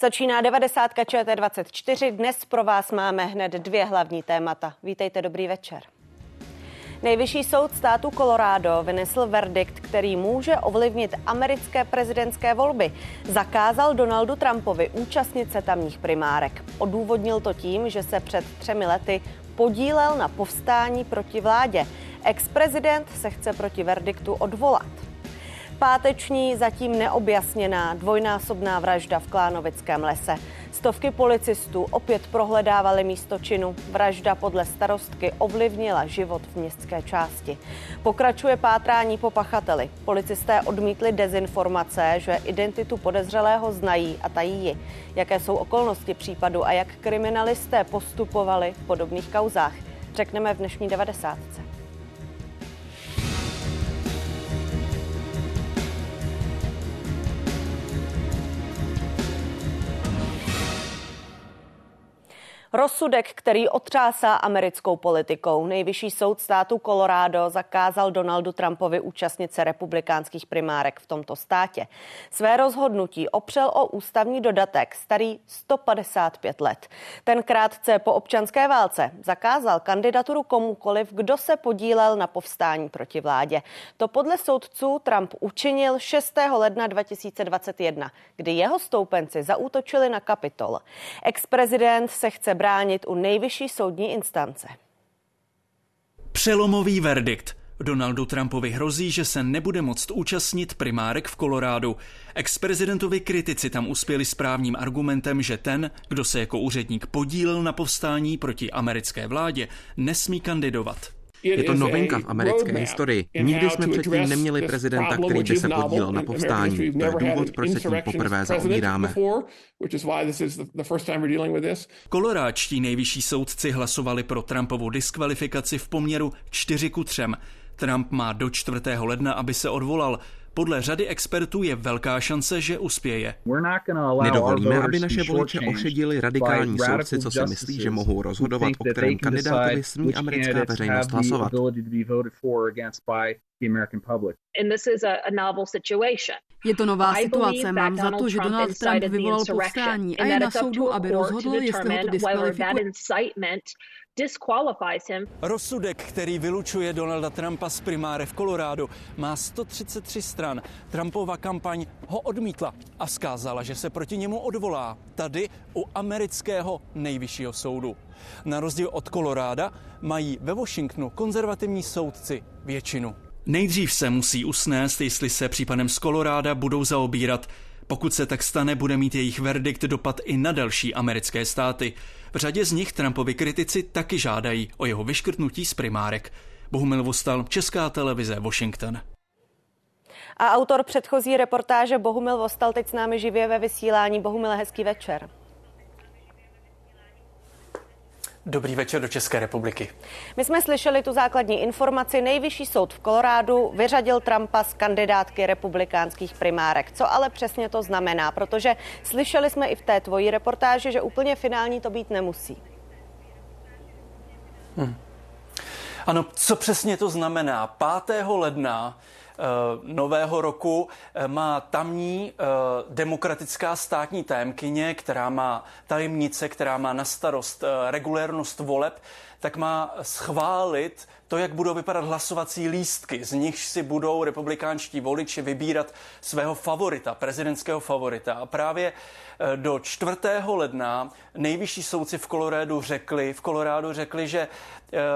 Začíná 90. ČT24. Dnes pro vás máme hned dvě hlavní témata. Vítejte, dobrý večer. Nejvyšší soud státu Colorado vynesl verdikt, který může ovlivnit americké prezidentské volby. Zakázal Donaldu Trumpovi účastnit se tamních primárek. Odůvodnil to tím, že se před třemi lety podílel na povstání proti vládě. Ex-prezident se chce proti verdiktu odvolat. Páteční zatím neobjasněná dvojnásobná vražda v Klánovickém lese. Stovky policistů opět prohledávali místo činu. Vražda podle starostky ovlivnila život v městské části. Pokračuje pátrání po pachateli. Policisté odmítli dezinformace, že identitu podezřelého znají a tají ji. Jaké jsou okolnosti případu a jak kriminalisté postupovali v podobných kauzách, řekneme v dnešní 90. Rozsudek, který otřásá americkou politikou. Nejvyšší soud státu Colorado zakázal Donaldu Trumpovi účastnit se republikánských primárek v tomto státě. Své rozhodnutí opřel o ústavní dodatek starý 155 let. Ten krátce po občanské válce zakázal kandidaturu komukoliv, kdo se podílel na povstání proti vládě. To podle soudců Trump učinil 6. ledna 2021, kdy jeho stoupenci zaútočili na Kapitol. Ex-prezident se chce bránit u nejvyšší soudní instance. Přelomový verdikt. Donaldu Trumpovi hrozí, že se nebude moct účastnit primárek v Kolorádu. Ex-prezidentovi kritici tam uspěli správním argumentem, že ten, kdo se jako úředník podílel na povstání proti americké vládě, nesmí kandidovat. Je to novinka v americké historii. Nikdy jsme předtím neměli prezidenta, který by se podílel na povstání. To je důvod, proč se tím poprvé zaobíráme. Koloráčtí nejvyšší soudci hlasovali pro Trumpovu diskvalifikaci v poměru 4 ku 3. Trump má do 4. ledna, aby se odvolal. Podle řady expertů je velká šance, že uspěje. Nedovolíme, aby naše voliče ošedili radikální soudci, co si myslí, že mohou rozhodovat, o kterém kandidátovi smí americká veřejnost hlasovat. Je to nová situace. Mám za to, že Donald Trump vyvolal povstání a je na soudu, aby rozhodl, jestli ho to diskvalifikuje. Rozsudek, který vylučuje Donalda Trumpa z primáre v Kolorádu, má 133 stran. Trumpova kampaň ho odmítla a skázala, že se proti němu odvolá tady u amerického nejvyššího soudu. Na rozdíl od Koloráda mají ve Washingtonu konzervativní soudci většinu. Nejdřív se musí usnést, jestli se případem z Koloráda budou zaobírat. Pokud se tak stane, bude mít jejich verdikt dopad i na další americké státy. V řadě z nich Trumpovi kritici taky žádají o jeho vyškrtnutí z primárek. Bohumil Vostal, Česká televize, Washington. A autor předchozí reportáže Bohumil Vostal teď s námi živě ve vysílání. Bohumil, hezký večer. Dobrý večer do České republiky. My jsme slyšeli tu základní informaci. Nejvyšší soud v Kolorádu vyřadil Trumpa z kandidátky republikánských primárek. Co ale přesně to znamená? Protože slyšeli jsme i v té tvojí reportáži, že úplně finální to být nemusí. Hmm. Ano, co přesně to znamená? 5. ledna nového roku eh, má tamní eh, demokratická státní tajemkyně, která má tajemnice, která má na starost regulérnost voleb, tak má schválit to, jak budou vypadat hlasovací lístky, z nichž si budou republikánští voliči vybírat svého favorita, prezidentského favorita. A právě do 4. ledna nejvyšší soudci v Kolorádu řekli, v Kolorádu řekli, že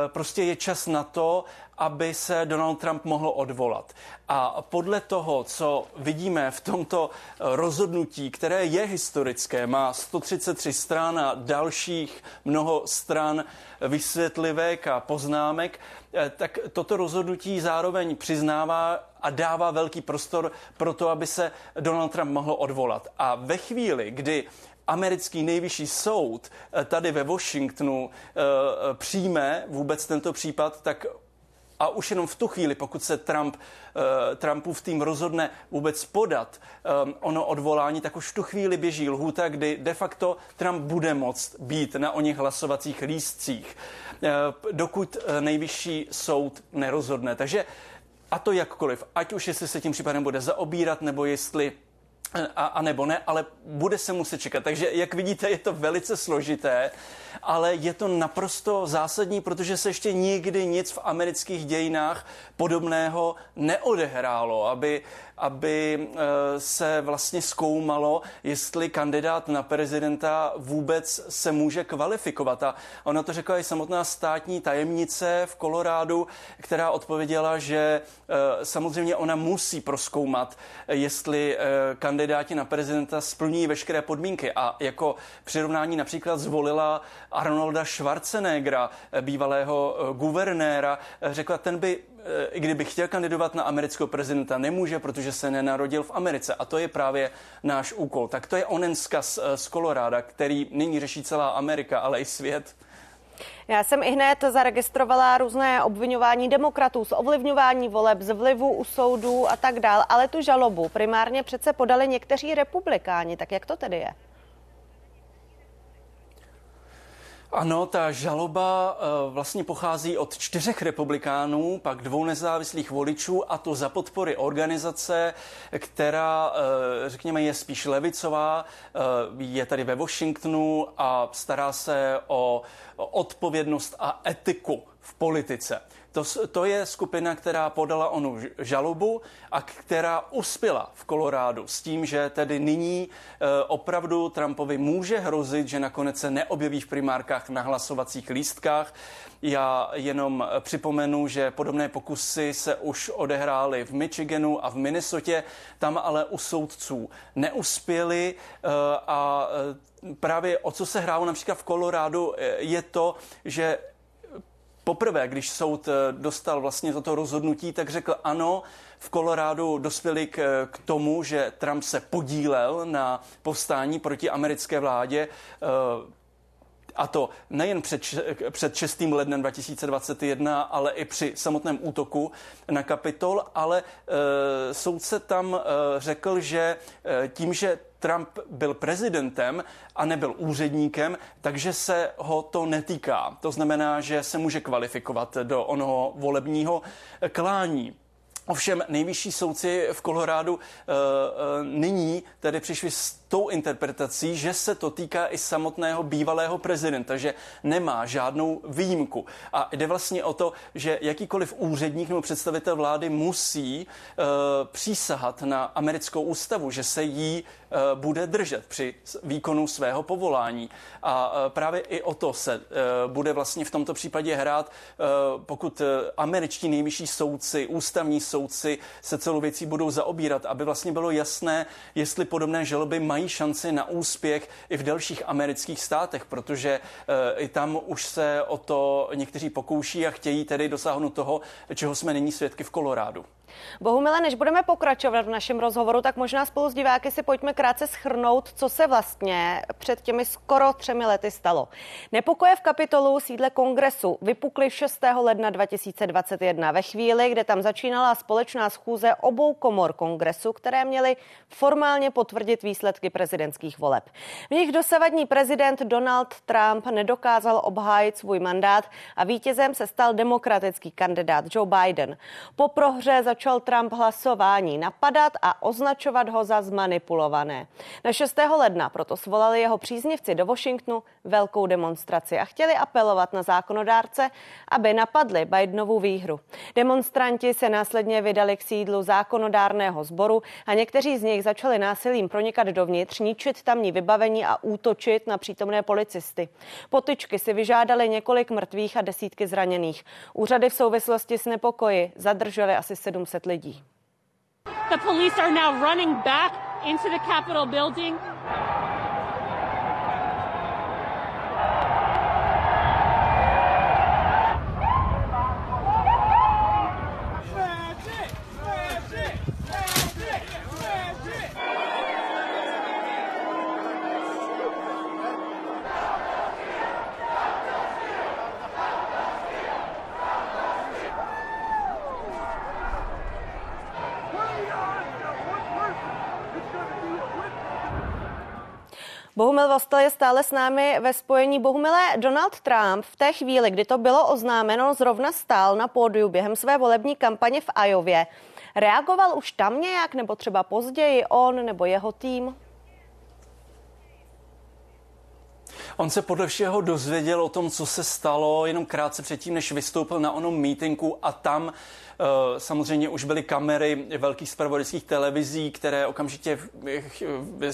prostě je čas na to, aby se Donald Trump mohl odvolat. A podle toho, co vidíme v tomto rozhodnutí, které je historické, má 133 stran a dalších mnoho stran vysvětlivek a poznámek, eh, tak toto rozhodnutí zároveň přiznává a dává velký prostor pro to, aby se Donald Trump mohl odvolat. A ve chvíli, kdy americký nejvyšší soud eh, tady ve Washingtonu eh, přijme vůbec tento případ, tak a už jenom v tu chvíli, pokud se Trump, uh, Trumpův tým rozhodne vůbec podat um, ono odvolání, tak už v tu chvíli běží lhůta, kdy de facto Trump bude moct být na o nich hlasovacích lístcích, uh, dokud nejvyšší soud nerozhodne. Takže a to jakkoliv, ať už jestli se tím případem bude zaobírat, nebo jestli a, a nebo ne, ale bude se muset čekat. Takže, jak vidíte, je to velice složité, ale je to naprosto zásadní, protože se ještě nikdy nic v amerických dějinách podobného neodehrálo, aby aby eh, se vlastně zkoumalo, jestli kandidát na prezidenta vůbec se může kvalifikovat. A ona to řekla i samotná státní tajemnice v Kolorádu, která odpověděla, že eh, samozřejmě ona musí proskoumat, jestli eh, kandidáti na prezidenta splňují veškeré podmínky. A jako přirovnání například zvolila Arnolda Schwarzeneggera, bývalého guvernéra, řekla, ten by i kdyby chtěl kandidovat na amerického prezidenta, nemůže, protože se nenarodil v Americe. A to je právě náš úkol. Tak to je onen zkaz eh, z Koloráda, který nyní řeší celá Amerika, ale i svět. Já jsem i hned zaregistrovala různé obvinování demokratů z ovlivňování voleb, z vlivu u soudů a tak dál, ale tu žalobu primárně přece podali někteří republikáni. Tak jak to tedy je? Ano, ta žaloba eh, vlastně pochází od čtyřech republikánů, pak dvou nezávislých voličů a to za podpory organizace, která, eh, řekněme, je spíš levicová, eh, je tady ve Washingtonu a stará se o odpovědnost a etiku v politice. To, to je skupina, která podala onu žalobu a která uspěla v Kolorádu s tím, že tedy nyní e, opravdu Trumpovi může hrozit, že nakonec se neobjeví v primárkách na hlasovacích lístkách. Já jenom připomenu, že podobné pokusy se už odehrály v Michiganu a v Minnesotě, tam ale u soudců neuspěli e, a e, právě o co se hrálo například v Kolorádu je to, že poprvé, když soud eh, dostal vlastně toto rozhodnutí, tak řekl ano, v Kolorádu dospěli k, k tomu, že Trump se podílel na povstání proti americké vládě. Eh, a to nejen před, před 6. lednem 2021, ale i při samotném útoku na Kapitol, ale e, soudce tam e, řekl, že e, tím, že Trump byl prezidentem a nebyl úředníkem, takže se ho to netýká. To znamená, že se může kvalifikovat do onoho volebního klání. Ovšem nejvyšší soudci v Kolorádu uh, uh, nyní tedy přišli s tou interpretací, že se to týká i samotného bývalého prezidenta, že nemá žádnou výjimku. A jde vlastně o to, že jakýkoliv úředník nebo představitel vlády musí uh, přísahat na americkou ústavu, že se jí uh, bude držet při výkonu svého povolání. A uh, právě i o to se bude vlastně v tomto případě hrát, pokud američtí nejvyšší soudci, ústavní soudci se celou věcí budou zaobírat, aby vlastně bylo jasné, jestli podobné žaloby mají mají šanci na úspěch i v dalších amerických státech, protože eh, i tam už se o to někteří pokouší a chtějí tedy dosáhnout toho, čeho jsme nyní svědky v Kolorádu. Bohumile, než budeme pokračovat v našem rozhovoru, tak možná spolu s diváky si pojďme krátce schrnout, co se vlastně před těmi skoro třemi lety stalo. Nepokoje v kapitolu sídle kongresu vypukly 6. ledna 2021 ve chvíli, kde tam začínala společná schůze obou komor kongresu, které měly formálně potvrdit výsledky prezidentských voleb. V nich dosavadní prezident Donald Trump nedokázal obhájit svůj mandát a vítězem se stal demokratický kandidát Joe Biden. Po prohře začal Trump hlasování napadat a označovat ho za zmanipulované. Na 6. ledna proto svolali jeho příznivci do Washingtonu velkou demonstraci a chtěli apelovat na zákonodárce, aby napadli Bidenovu výhru. Demonstranti se následně vydali k sídlu zákonodárného sboru a někteří z nich začali násilím pronikat dovnitř, ničit tamní vybavení a útočit na přítomné policisty. Potyčky si vyžádali několik mrtvých a desítky zraněných. Úřady v souvislosti s nepokoji zadržely asi 700 lidí. The police are now running back into the Capitol building. Vostal je stále s námi ve spojení. Bohumile, Donald Trump v té chvíli, kdy to bylo oznámeno, zrovna stál na pódiu během své volební kampaně v Ajově. Reagoval už tam nějak, nebo třeba později on nebo jeho tým? On se podle všeho dozvěděl o tom, co se stalo, jenom krátce předtím, než vystoupil na onom mítinku a tam Eh, samozřejmě už byly kamery velkých spravodajských televizí, které okamžitě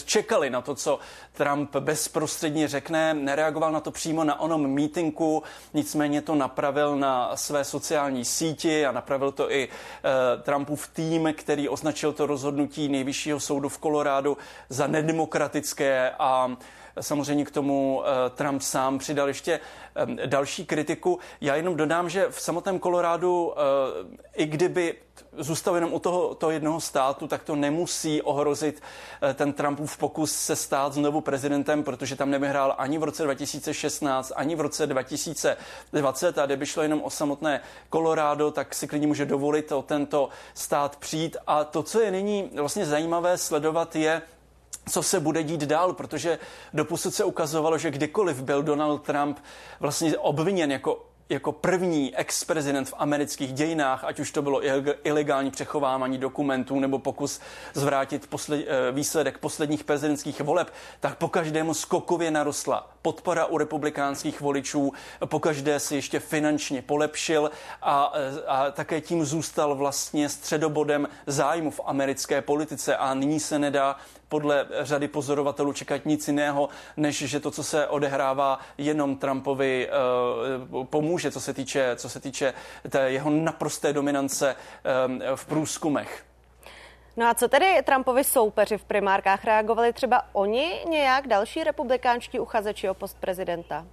čekali na to, co Trump bezprostředně řekne. Nereagoval na to přímo na onom mítinku, nicméně to napravil na své sociální síti a napravil to i eh, Trumpův tým, který označil to rozhodnutí nejvyššího soudu v Kolorádu za nedemokratické a Samozřejmě k tomu eh, Trump sám přidal ještě další kritiku. Já jenom dodám, že v samotném Kolorádu, eh, i kdyby zůstal jenom u toho, toho jednoho státu, tak to nemusí ohrozit eh, ten Trumpův pokus se stát znovu prezidentem, protože tam nevyhrál ani v roce 2016, ani v roce 2020 a kdyby šlo jenom o samotné Colorado, tak si klidně může dovolit o tento stát přijít. A to, co je nyní vlastně zajímavé sledovat, je, co se bude dít dál, protože doposud se ukazovalo, že kdykoliv byl Donald Trump vlastně obviněn jako jako první ex-prezident v amerických dějinách, ať už to bylo ilegální přechovávání dokumentů nebo pokus zvrátit posled, eh, výsledek posledních prezidentských voleb, tak po každému skokově narostla podpora u republikánských voličů, po každé si ještě finančně polepšil a, eh, a také tím zůstal vlastně středobodem zájmu v americké politice. A nyní se nedá podle řady pozorovatelů čekat nic jiného, než že to, co se odehrává, jenom Trumpovi uh, pomůže, co se týče, co se týče té jeho naprosté dominance um, v průzkumech. No a co tedy Trumpovi soupeři v primárkách reagovali třeba oni nějak, další republikánští uchazeči o post prezidenta?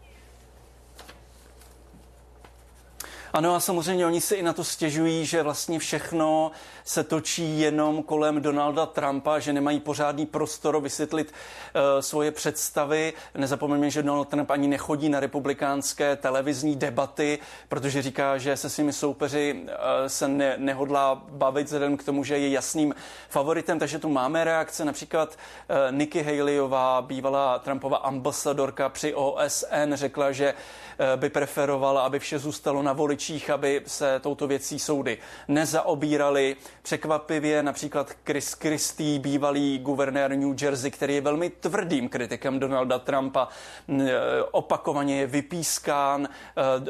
Ano a samozřejmě oni si i na to stěžují, že vlastně všechno se točí jenom kolem Donalda Trumpa, že nemají pořádný prostor vysvětlit uh, svoje představy. Nezapomeňme, že Donald Trump ani nechodí na republikánské televizní debaty, protože říká, že se svými soupeři uh, se ne, nehodlá bavit vzhledem k tomu, že je jasným favoritem. Takže tu máme reakce například uh, Nikki Haleyová, bývalá Trumpova ambasadorka při OSN, řekla, že by preferovala, aby vše zůstalo na voličích, aby se touto věcí soudy nezaobírali. Překvapivě například Chris Christie, bývalý guvernér New Jersey, který je velmi tvrdým kritikem Donalda Trumpa, opakovaně je vypískán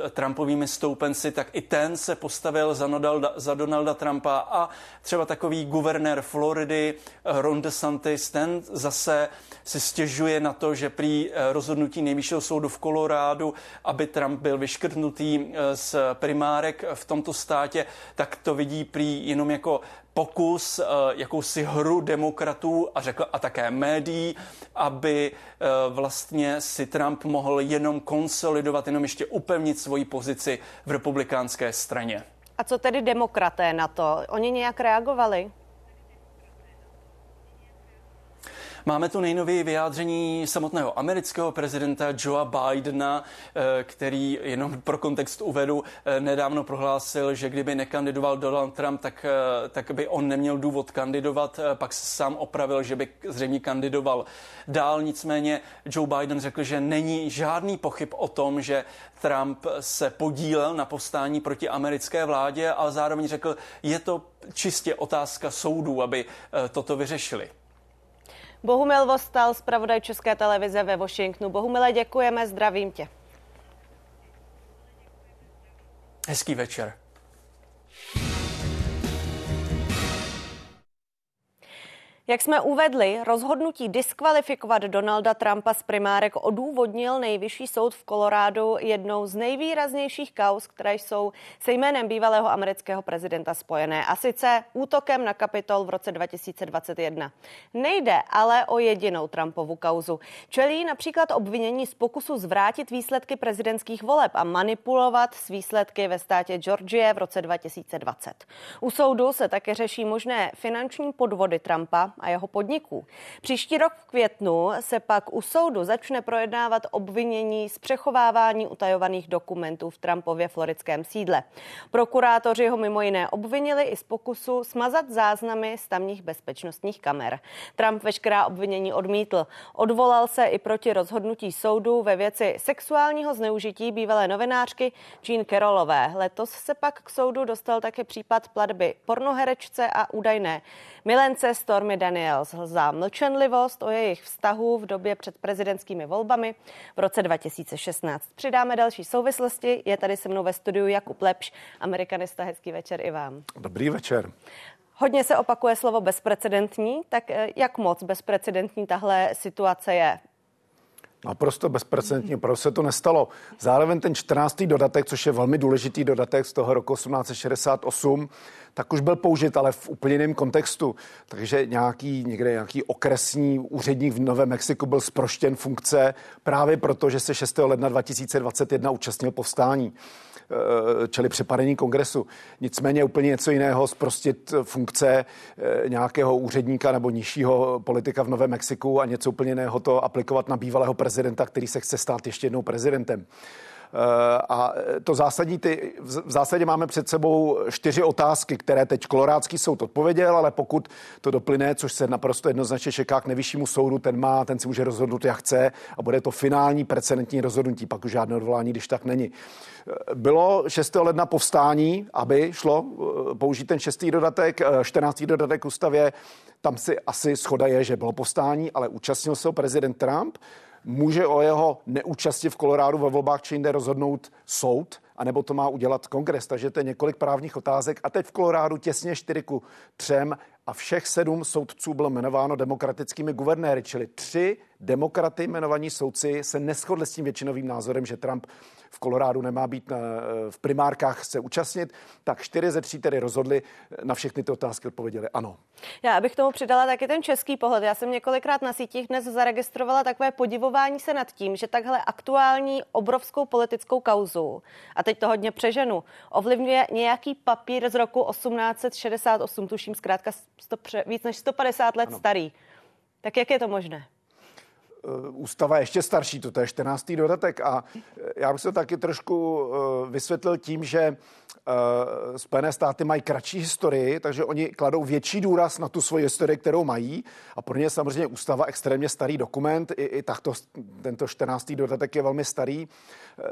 e, Trumpovými stoupenci, tak i ten se postavil za, Donalda, za Donalda Trumpa a třeba takový guvernér Floridy Ron DeSantis, ten zase si stěžuje na to, že prý rozhodnutí nejvyššího soudu v Kolorádu, aby Trump byl vyškrtnutý e, z primárek v tomto státě, tak to vidí prý jenom jako pokus, uh, jakousi hru demokratů a řekl a také médií, aby uh, vlastně si Trump mohl jenom konsolidovat, jenom ještě upevnit svoji pozici v republikánské straně. A co tedy demokraté na to? Oni nějak reagovali? Máme tu nejnověji vyjádření samotného amerického prezidenta Joea Bidena, eh, který jenom pro kontext uvedu, eh, nedávno prohlásil, že kdyby nekandidoval Donald Trump, tak, eh, tak by on neměl důvod kandidovat. Pak se sám opravil, že by zřejmě kandidoval dál. Nicméně Joe Biden řekl, že není žádný pochyb o tom, že Trump se podílel na povstání proti americké vládě, ale zároveň řekl, je to čistě otázka soudů, aby toto vyřešili. Bohumil Vostal, zpravodaj České televize ve Washingtonu. Bohumile, děkujeme, zdravím tě. Hezký večer. Jak jsme uvedli, rozhodnutí diskvalifikovat Donalda Trumpa z primárek odůvodnil nejvyšší soud v Kolorádu jednou z nejvýraznějších kaus, které jsou se jménem bývalého amerického prezidenta spojené, a sice útokem na kapitol v roce 2021. Nejde ale o jedinou Trumpovu kauzu. Čelí například obvinění z pokusu zvrátit výsledky prezidentských voleb a manipulovat s výsledky ve státě Georgie v roce 2020. U soudu se také řeší možné finanční podvody Trumpa a jeho podniků. Příští rok v květnu se pak u soudu začne projednávat obvinění z přechovávání utajovaných dokumentů v Trumpově floridském sídle. Prokurátoři ho mimo jiné obvinili i z pokusu smazat záznamy z tamních bezpečnostních kamer. Trump veškerá obvinění odmítl. Odvolal se i proti rozhodnutí soudu ve věci sexuálního zneužití bývalé novinářky Jean Carrollové. Letos se pak k soudu dostal také případ platby pornoherečce a údajné milence Stormy Daniels za mlčenlivost o jejich vztahu v době před prezidentskými volbami v roce 2016. Přidáme další souvislosti. Je tady se mnou ve studiu Jakub Lepš, amerikanista. Hezký večer i vám. Dobrý večer. Hodně se opakuje slovo bezprecedentní, tak eh, jak moc bezprecedentní tahle situace je? Naprosto bezprecedentně, proč se to nestalo. Zároveň ten 14. dodatek, což je velmi důležitý dodatek z toho roku 1868, tak už byl použit, ale v úplně jiném kontextu. Takže nějaký, někde nějaký okresní úředník v Novém Mexiku byl zproštěn funkce právě proto, že se 6. ledna 2021 účastnil povstání. Eh, čili přepadení kongresu. Nicméně úplně něco jiného zprostit funkce eh, nějakého úředníka nebo nižšího politika v Novém Mexiku a něco úplně jiného to aplikovat na bývalého prezidenta, který se chce stát ještě jednou prezidentem. Eh, a to zásadní, ty, v zásadě máme před sebou čtyři otázky, které teď Kolorádský soud odpověděl, ale pokud to doplyne, což se naprosto jednoznačně čeká k nejvyššímu soudu, ten má, ten si může rozhodnout, jak chce a bude to finální precedentní rozhodnutí, pak už žádné odvolání, když tak není. Eh, bylo 6. ledna povstání, aby šlo eh, použít ten šestý dodatek, 14. dodatek ústavě, tam si asi schoda je, že bylo povstání, ale účastnil se prezident Trump může o jeho neúčasti v Kolorádu ve volbách či jinde rozhodnout soud, anebo to má udělat kongres. Takže to je několik právních otázek. A teď v Kolorádu těsně 4 ku 3 a všech sedm soudců bylo jmenováno demokratickými guvernéry, čili tři demokraty jmenovaní soudci se neschodli s tím většinovým názorem, že Trump v Kolorádu nemá být na, v primárkách se účastnit, tak čtyři ze tří tedy rozhodli na všechny ty otázky odpověděli ano. Já bych tomu přidala taky ten český pohled. Já jsem několikrát na sítích dnes zaregistrovala takové podivování se nad tím, že takhle aktuální obrovskou politickou kauzu, a teď to hodně přeženu, ovlivňuje nějaký papír z roku 1868, tuším zkrátka sto, víc než 150 let ano. starý. Tak jak je to možné? Eh, ústava je ještě starší, to je 14. dodatek a eh, já bych se taky trošku eh, vysvětlil tím, že Spojené státy mají kratší historii, takže oni kladou větší důraz na tu svoji historii, kterou mají a pro ně samozřejmě ústava extrémně starý dokument, i, i takto, tento 14. dodatek je velmi starý.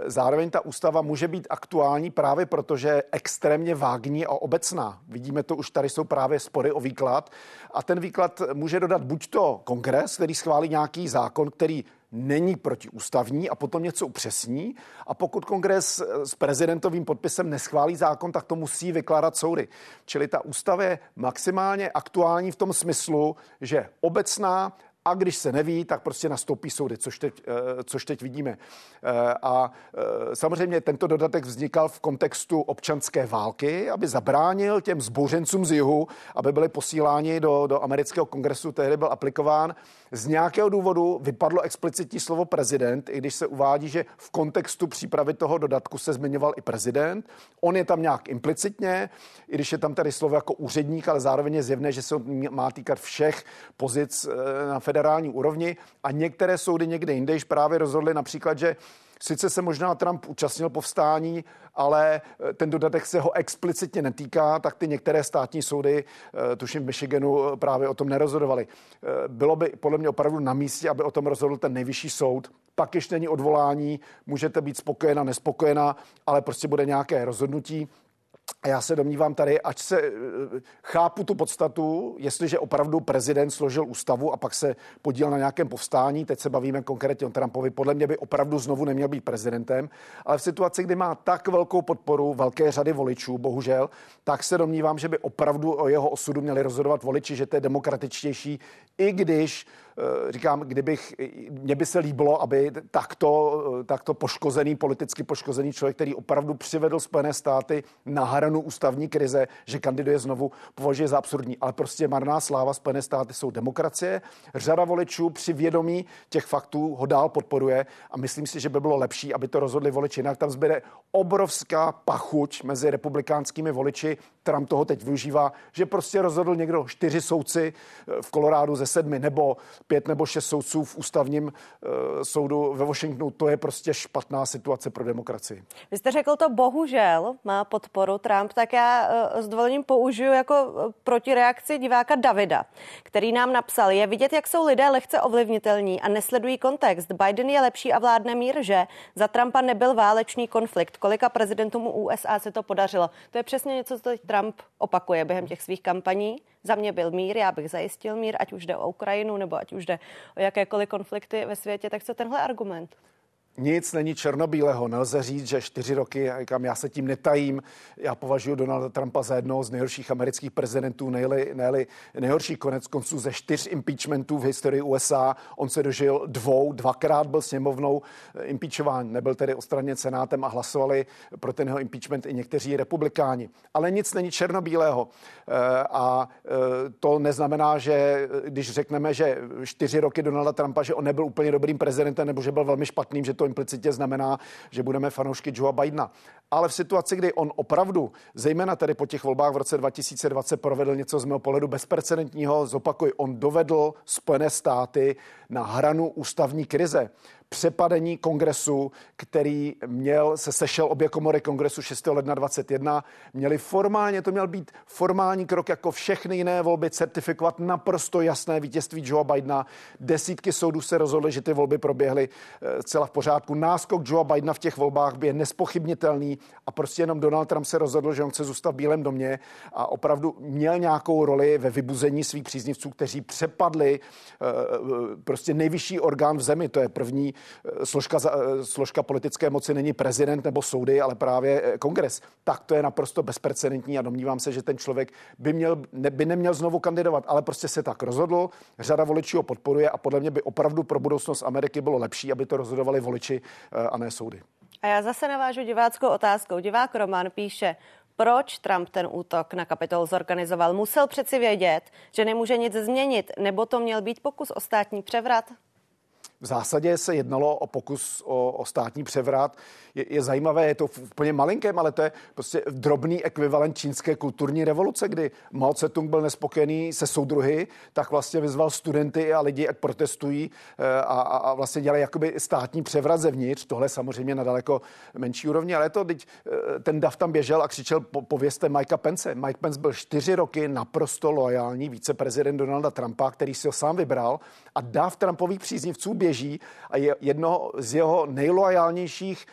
Zároveň ta ústava může být aktuální právě proto, že je extrémně vágní a obecná. Vidíme to už tady jsou právě spory o výklad a ten výklad může dodat buď to kongres, který schválí nějaký zákon, který není protiústavní a potom něco upřesní. A pokud kongres s prezidentovým podpisem neschválí zákon, tak to musí vykládat soudy. Čili ta ústava je maximálně aktuální v tom smyslu, že obecná a když se neví, tak prostě nastoupí soudy, což teď, eh, což teď vidíme. Eh, a eh, samozřejmě tento dodatek vznikal v kontextu občanské války, aby zabránil těm zbouřencům z jihu, aby byli posíláni do, do amerického kongresu, tehdy byl aplikován. Z nějakého důvodu vypadlo explicitní slovo prezident, i když se uvádí, že v kontextu přípravy toho dodatku se zmiňoval i prezident. On je tam nějak implicitně, i když je tam tady slovo jako úředník, ale zároveň je zjevné, že se má týkat všech pozic na federální úrovni a některé soudy někde jinde již právě rozhodly například, že Sice se možná Trump účastnil povstání, ale eh, ten dodatek se ho explicitně netýká, tak ty některé státní soudy, eh, tuším v Michiganu, eh, právě o tom nerozhodovali. Bylo by podle mě opravdu na místě, aby o tom rozhodl ten nejvyšší soud. Pak ještě není odvolání, můžete být spokojena, nespokojená, ale prostě bude nějaké rozhodnutí. A já se domnívám tady, ať se eh, chápu tu podstatu, jestliže opravdu prezident složil ústavu a pak se podílel na nějakém povstání, teď se bavíme konkrétně o Trumpovi, podle mě by opravdu znovu neměl být prezidentem, ale v situaci, kdy má tak velkou podporu velké řady voličů, bohužel, tak se domnívám, že by opravdu o jeho osudu měli rozhodovat voliči, že to je demokratičtější, i když říkám, kdybych, mně by se líbilo, aby takto, takto poškozený, politicky poškozený člověk, který opravdu přivedl Spojené státy na hranu ústavní krize, že kandiduje znovu, považuje za absurdní. Ale prostě marná sláva, Spojené státy jsou demokracie. Řada voličů při vědomí těch faktů ho dál podporuje a myslím si, že by bylo lepší, aby to rozhodli voliči. Jinak tam zbyde obrovská pachuť mezi republikánskými voliči. Trump toho teď využívá, že prostě rozhodl někdo čtyři soudci eh, v Kolorádu ze sedmi nebo pět nebo šest soudců v ústavním uh, soudu ve Washingtonu. To je prostě špatná situace pro demokracii. Vy jste řekl to bohužel má podporu Trump, tak já uh, s dovolením použiju jako protireakci diváka Davida, který nám napsal, je vidět, jak jsou lidé lehce ovlivnitelní a nesledují kontext. Biden je lepší a vládne mír, že za Trumpa nebyl válečný konflikt. Kolika prezidentům USA se to podařilo? To je přesně něco, co Trump opakuje během těch svých kampaní. Za mě byl mír, já bych zajistil mír, ať už jde o Ukrajinu nebo ať už jde o jakékoliv konflikty ve světě. Tak co tenhle argument? Nic není černobílého. Nelze říct, že čtyři roky, kam já se tím netajím, já považuji Donalda Trumpa za jednoho z nejhorších amerických prezidentů, nejli, nejli nejhorší konec konců ze čtyř impeachmentů v historii USA. On se dožil dvou, dvakrát byl sněmovnou impeachován, nebyl tedy ostraněn senátem a hlasovali pro ten jeho impeachment i někteří republikáni. Ale nic není černobílého. Eh, a eh, to neznamená, že když řekneme, že čtyři roky Donalda Trumpa, že on nebyl úplně dobrým prezidentem nebo že byl velmi špatným, že to implicitně znamená, že budeme fanoušky Joea Bidena. Ale v situaci, kdy on opravdu, zejména tedy po těch volbách v roce 2020, provedl něco z mého pohledu bezprecedentního, zopakuj, on dovedl Spojené státy na hranu ústavní krize přepadení kongresu, který měl, se sešel obě komory kongresu 6. ledna 21, měli formálně, to měl být formální krok jako všechny jiné volby, certifikovat naprosto jasné vítězství Joe Bidena. Desítky soudů se rozhodly, že ty volby proběhly eh, zcela v pořádku. Náskok Joe Bidena v těch volbách je nespochybnitelný a prostě jenom Donald Trump se rozhodl, že on chce zůstat v Bílém domě a opravdu měl nějakou roli ve vybuzení svých příznivců, kteří přepadli eh, eh, prostě nejvyšší orgán v zemi. To je první složka, složka politické moci není prezident nebo soudy, ale právě eh, kongres, tak to je naprosto bezprecedentní a domnívám se, že ten člověk by, měl, ne, by neměl znovu kandidovat, ale prostě se tak rozhodl, řada voličů ho podporuje a podle mě by opravdu pro budoucnost Ameriky bylo lepší, aby to rozhodovali voliči eh, a ne soudy. A já zase navážu diváckou otázkou. Divák Roman píše, proč Trump ten útok na Kapitol zorganizoval. Musel přeci vědět, že nemůže nic změnit, nebo to měl být pokus o státní převrat? V zásadě se jednalo o pokus o, o státní převrat. Je, je zajímavé, je to v úplně malinkém, ale to je prostě drobný ekvivalent čínské kulturní revoluce, kdy Mao Tse-tung byl nespokojený se soudruhy, tak vlastně vyzval studenty a lidi, ať protestují eh, a, a, a vlastně dělají jakoby státní převrat zevnitř. Tohle samozřejmě na daleko menší úrovni, ale to, teď eh, ten dav tam běžel a křičel, po, povězte Mikea Pence. Mike Pence byl čtyři roky naprosto loajální viceprezident Donalda Trumpa, který si ho sám vybral a dav Trumpových příznivců běží a je jedno z jeho nejloajálnějších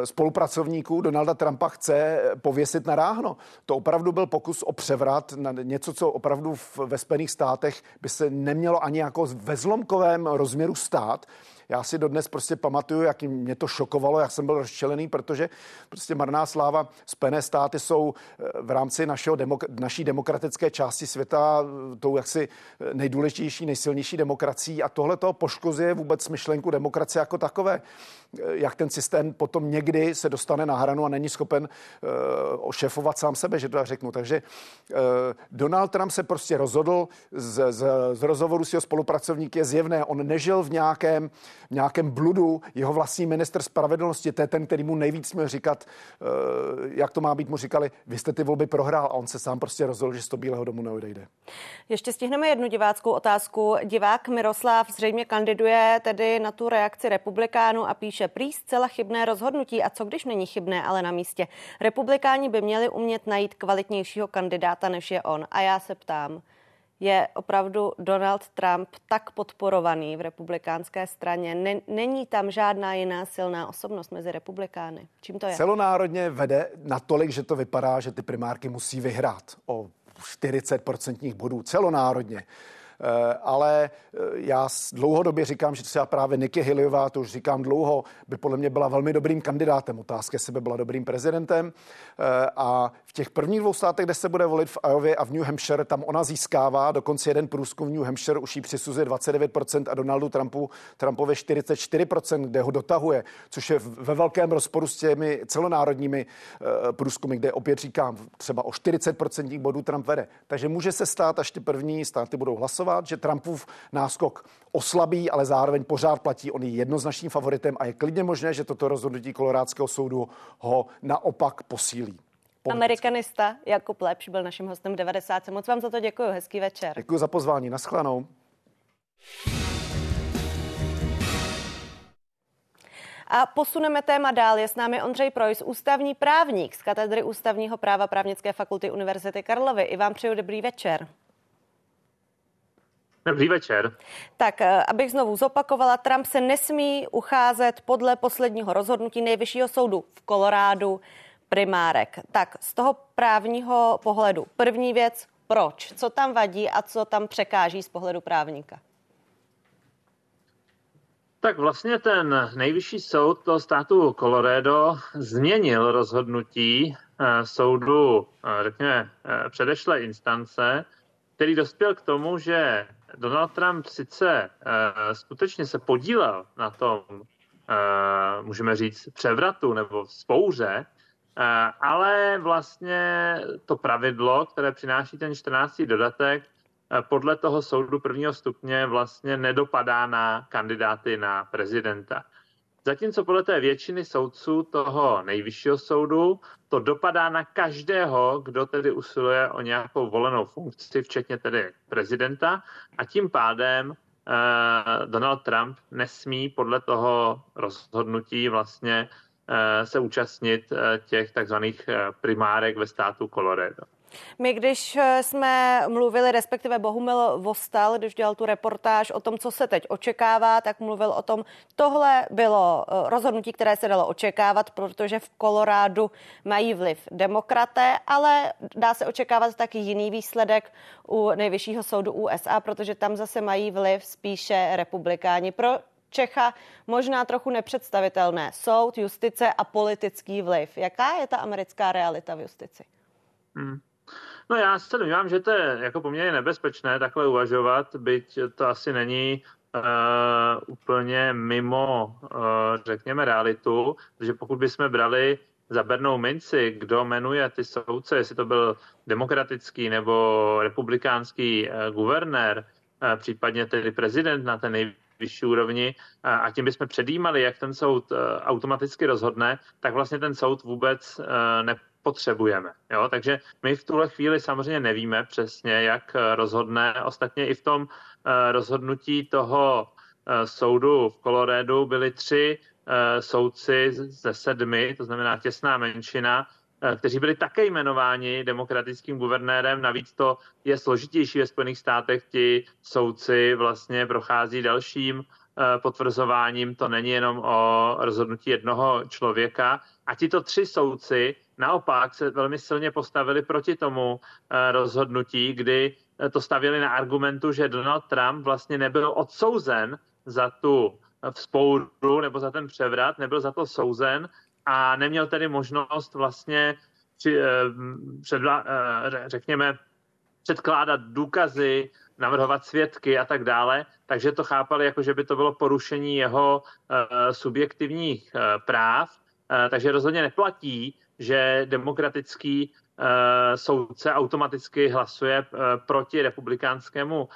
e, spolupracovníků Donalda Trumpa chce pověsit na ráhno. To opravdu byl pokus o převrat na něco, co opravdu ve Spojených státech by se nemělo ani jako ve zlomkovém rozměru stát. Já si dodnes prostě pamatuju, jak mě to šokovalo, jak jsem byl rozčelený, protože prostě marná sláva Spojené státy jsou eh, v rámci našeho demok- naší demokratické části světa eh, tou jaksi eh, nejdůležitější, nejsilnější demokracií a tohle to poškozuje vůbec myšlenku demokracie jako takové. Jak ten systém potom někdy se dostane na hranu a není schopen uh, ošefovat sám sebe, že to já řeknu. Takže uh, Donald Trump se prostě rozhodl z, z, z rozhovoru s jeho spolupracovníky je zjevné, on nežil v nějakém v nějakém bludu. Jeho vlastní minister spravedlnosti, to je ten, který mu nejvíc měl říkat, eh, jak to má být, mu říkali, vy jste ty volby prohrál a on se sám prostě rozhodl, že z toho Bílého domu neodejde. Ještě stihneme jednu diváckou otázku. Divák Miroslav zřejmě kandiduje tedy na tu reakci republikánů a píše prý zcela chybné rozhodnutí. A co když není chybné, ale na místě? Republikáni by měli umět najít kvalitnějšího kandidáta, než je on. A já se ptám, je opravdu Donald Trump tak podporovaný v republikánské straně. Není tam žádná jiná silná osobnost mezi republikány. Čím to je? Celonárodně vede natolik, že to vypadá, že ty primárky musí vyhrát o 40% bodů celonárodně. Ale já dlouhodobě říkám, že třeba právě Nikki Haleyová, to už říkám dlouho, by podle mě byla velmi dobrým kandidátem. Otázka, jestli by byla dobrým prezidentem. A v těch prvních dvou státech, kde se bude volit v Iově a v New Hampshire, tam ona získává, dokonce jeden průzkum v New Hampshire už jí přisuzuje 29% a Donaldu Trumpu, Trumpovi 44%, kde ho dotahuje, což je ve velkém rozporu s těmi celonárodními uh, průzkumy, kde opět říkám, třeba o 40% bodů Trump vede. Takže může se stát, až ty první státy budou hlasovat, že Trumpův náskok oslabí, ale zároveň pořád platí, on je jednoznačným favoritem a je klidně možné, že toto rozhodnutí Kolorádského soudu ho naopak posílí. Politicky. Amerikanista Jakub Lepš byl naším hostem v 90. Moc vám za to děkuji, hezký večer. Děkuji za pozvání, naschledanou. A posuneme téma dál. Je s námi Ondřej Projs, ústavní právník z katedry ústavního práva právnické fakulty Univerzity Karlovy. I vám přeju dobrý večer. Dobrý večer. Tak, eh, abych znovu zopakovala, Trump se nesmí ucházet podle posledního rozhodnutí nejvyššího soudu v Kolorádu primárek. Tak, z toho právního pohledu, první věc, proč? Co tam vadí a co tam překáží z pohledu právníka? Tak vlastně ten nejvyšší soud toho státu Colorado změnil rozhodnutí eh, soudu, eh, řekněme, eh, předešlé instance, který dospěl k tomu, že Donald Trump sice skutečně se podílel na tom, můžeme říct, převratu nebo spouře, ale vlastně to pravidlo, které přináší ten 14. dodatek, podle toho soudu prvního stupně vlastně nedopadá na kandidáty na prezidenta. Zatímco podle té většiny soudců toho nejvyššího soudu to dopadá na každého, kdo tedy usiluje o nějakou volenou funkci, včetně tedy prezidenta a tím pádem eh, Donald Trump nesmí podle toho rozhodnutí vlastně eh, se účastnit eh, těch takzvaných eh, primárek ve státu Colorado. My, když eh, jsme mluvili, respektive Bohumil Vostal, když dělal tu reportáž o tom, co se teď očekává, tak mluvil o tom, tohle bylo eh, rozhodnutí, které se dalo očekávat, protože v Kolorádu mají vliv demokraté, ale dá se očekávat taky jiný výsledek u nejvyššího soudu USA, protože tam zase mají vliv spíše republikáni. Pro Čecha možná trochu nepředstavitelné. Soud, justice a politický vliv. Jaká je ta americká realita v justici? Hmm. No já se domnívám, že to je jako poměrně nebezpečné takhle uvažovat, byť to asi není uh, úplně mimo, uh, řekněme, realitu, že pokud bychom brali za bernou minci, kdo jmenuje ty soudce, jestli to byl demokratický nebo republikánský uh, guvernér, uh, případně tedy prezident na té nejvyšší úrovni uh, a tím bychom předjímali, jak ten soud uh, automaticky rozhodne, tak vlastně ten soud vůbec uh, ne, potřebujeme. Jo? Takže my v tuhle chvíli samozřejmě nevíme přesně, jak eh, rozhodne. Ostatně i v tom rozhodnutí toho soudu v Kolorédu byli tři soudci ze sedmi, to znamená těsná menšina, kteří byli také jmenováni demokratickým guvernérem. Navíc to je složitější ve Spojených státech. Ti soudci vlastně prochází dalším potvrzováním. To není jenom o rozhodnutí jednoho člověka. A tito tři soudci naopak se velmi silně postavili proti tomu eh, rozhodnutí, kdy eh, to stavili na argumentu, že Donald Trump vlastně nebyl odsouzen za tu vzpouru nebo za ten převrat, nebyl za to souzen a neměl tedy možnost vlastně při, eh, předla, řekněme, předkládat důkazy, navrhovat svědky a tak dále, takže to chápali jako, že by to bylo porušení jeho subjektivních práv, takže rozhodně neplatí, že demokratický soudce automaticky hlasuje uh, proti republikánskému uh,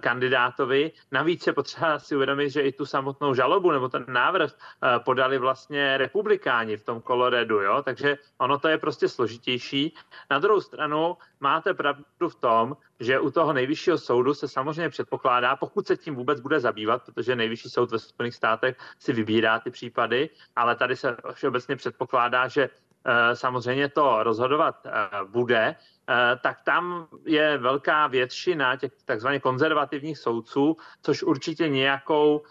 kandidátovi. Navíc je potřeba si uvědomit, že i tu samotnou žalobu nebo ten návrh podali vlastně republikáni v tom Coloradu, jo? takže ono to je prostě složitější. Na druhou stranu máte pravdu v tom, že u toho nejvyššího soudu se samozřejmě předpokládá, pokud se tím vůbec bude zabývat, protože nejvyšší soud ve Spojených státech si vybírá ty případy, ale tady se všeobecně předpokládá, že Eh, samozřejmě to rozhodovat eh, bude, eh, tak tam je velká většina těch takzvaně konzervativních soudců, což určitě nějakou,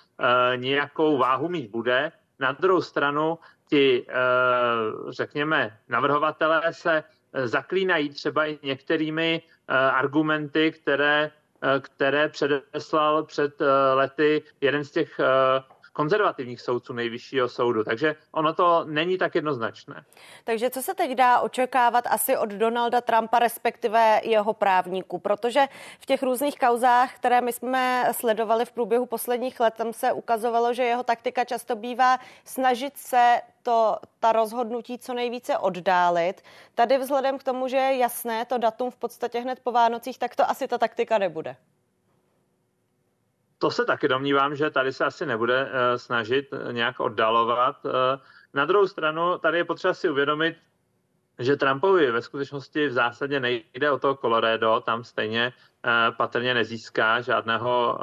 nějakou váhu mít bude. Na druhou stranu ti, řekněme, navrhovatelé se zaklínají třeba i některými argumenty, které které předeslal před lety jeden z těch konzervativních soudců nejvyššího soudu. Takže ono to není tak jednoznačné. Takže co se teď dá očekávat asi od Donalda Trumpa, respektive jeho právníků? Protože v těch různých kauzách, které my jsme sledovali v průběhu posledních let, tam se ukazovalo, že jeho taktika často bývá snažit se to, ta rozhodnutí co nejvíce oddálit. Tady vzhledem k tomu, že je jasné to datum v podstatě hned po Vánocích, tak to asi ta taktika nebude. To se taky domnívám, že tady se asi nebude eh, snažit eh, nějak oddalovat. Eh, na druhou stranu, tady je potřeba si uvědomit, že Trumpovi ve skutečnosti v zásadě nejde o to Colorado, tam stejně patrně nezíská žádného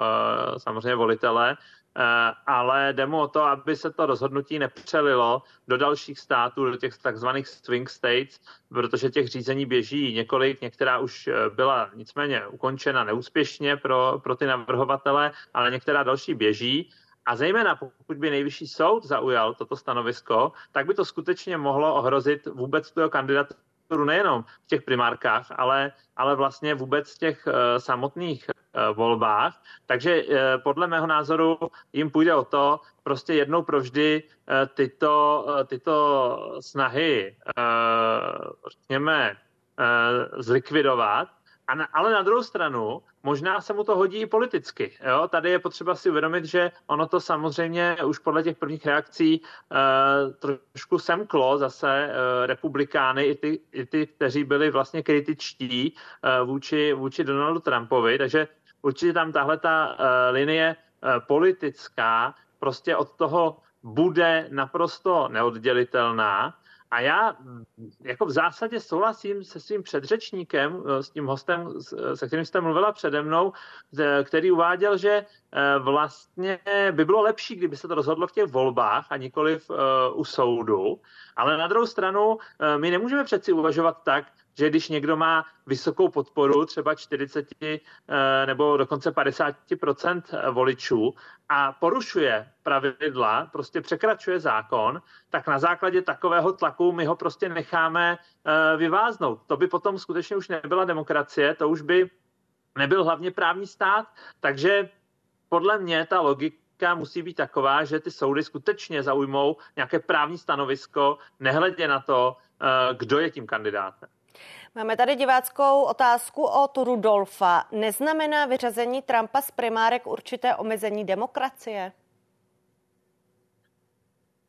samozřejmě volitele. Eh, ale jde mu o to, aby se to rozhodnutí nepřelilo do dalších států, do těch takzvaných swing states, protože těch řízení běží několik, některá už eh, byla nicméně ukončena neúspěšně pro, pro ty navrhovatele, ale některá další běží. A zejména pokud by nejvyšší soud zaujal toto stanovisko, tak by to skutečně mohlo ohrozit vůbec toho kandidaturu nejenom v těch primárkách, ale, ale vlastně vůbec těch uh, samotných volbách. Takže eh, podle mého názoru jim půjde o to prostě jednou provždy eh, tyto, tyto snahy, řekněme, zlikvidovat. A ale na druhou stranu, možná se mu to hodí i politicky. Jo? Tady je potřeba si uvědomit, že ono to samozřejmě už podle těch prvních reakcí uh, trošku semklo zase uh, republikány i ty, i ty, kteří byli vlastně kritičtí uh, vůči, vůči Donaldu Trumpovi. Takže určitě tam tahle ta uh, linie uh, politická prostě od toho bude naprosto neoddělitelná. A já mm, jako v zásadě souhlasím se svým předřečníkem, eh, s tím hostem, se kterým jste mluvila přede mnou, který uváděl, že vlastně by bylo lepší, kdyby se to rozhodlo v těch volbách a nikoli u soudu. Ale na druhou stranu my nemůžeme přeci uvažovat tak, že když někdo má vysokou podporu, třeba 40 eh, nebo dokonce 50% voličů a porušuje pravidla, prostě překračuje zákon, tak na základě takového tlaku my ho prostě necháme eh, vyváznout. To by potom skutečně už nebyla demokracie, to už by nebyl hlavně právní stát, takže podle mě ta logika musí být taková, že ty soudy skutečně zaujmou nějaké právní stanovisko, nehledě na to, eh, kdo je tím kandidátem. Máme tady diváckou otázku od Rudolfa. Neznamená vyřazení Trumpa z primárek určité omezení demokracie?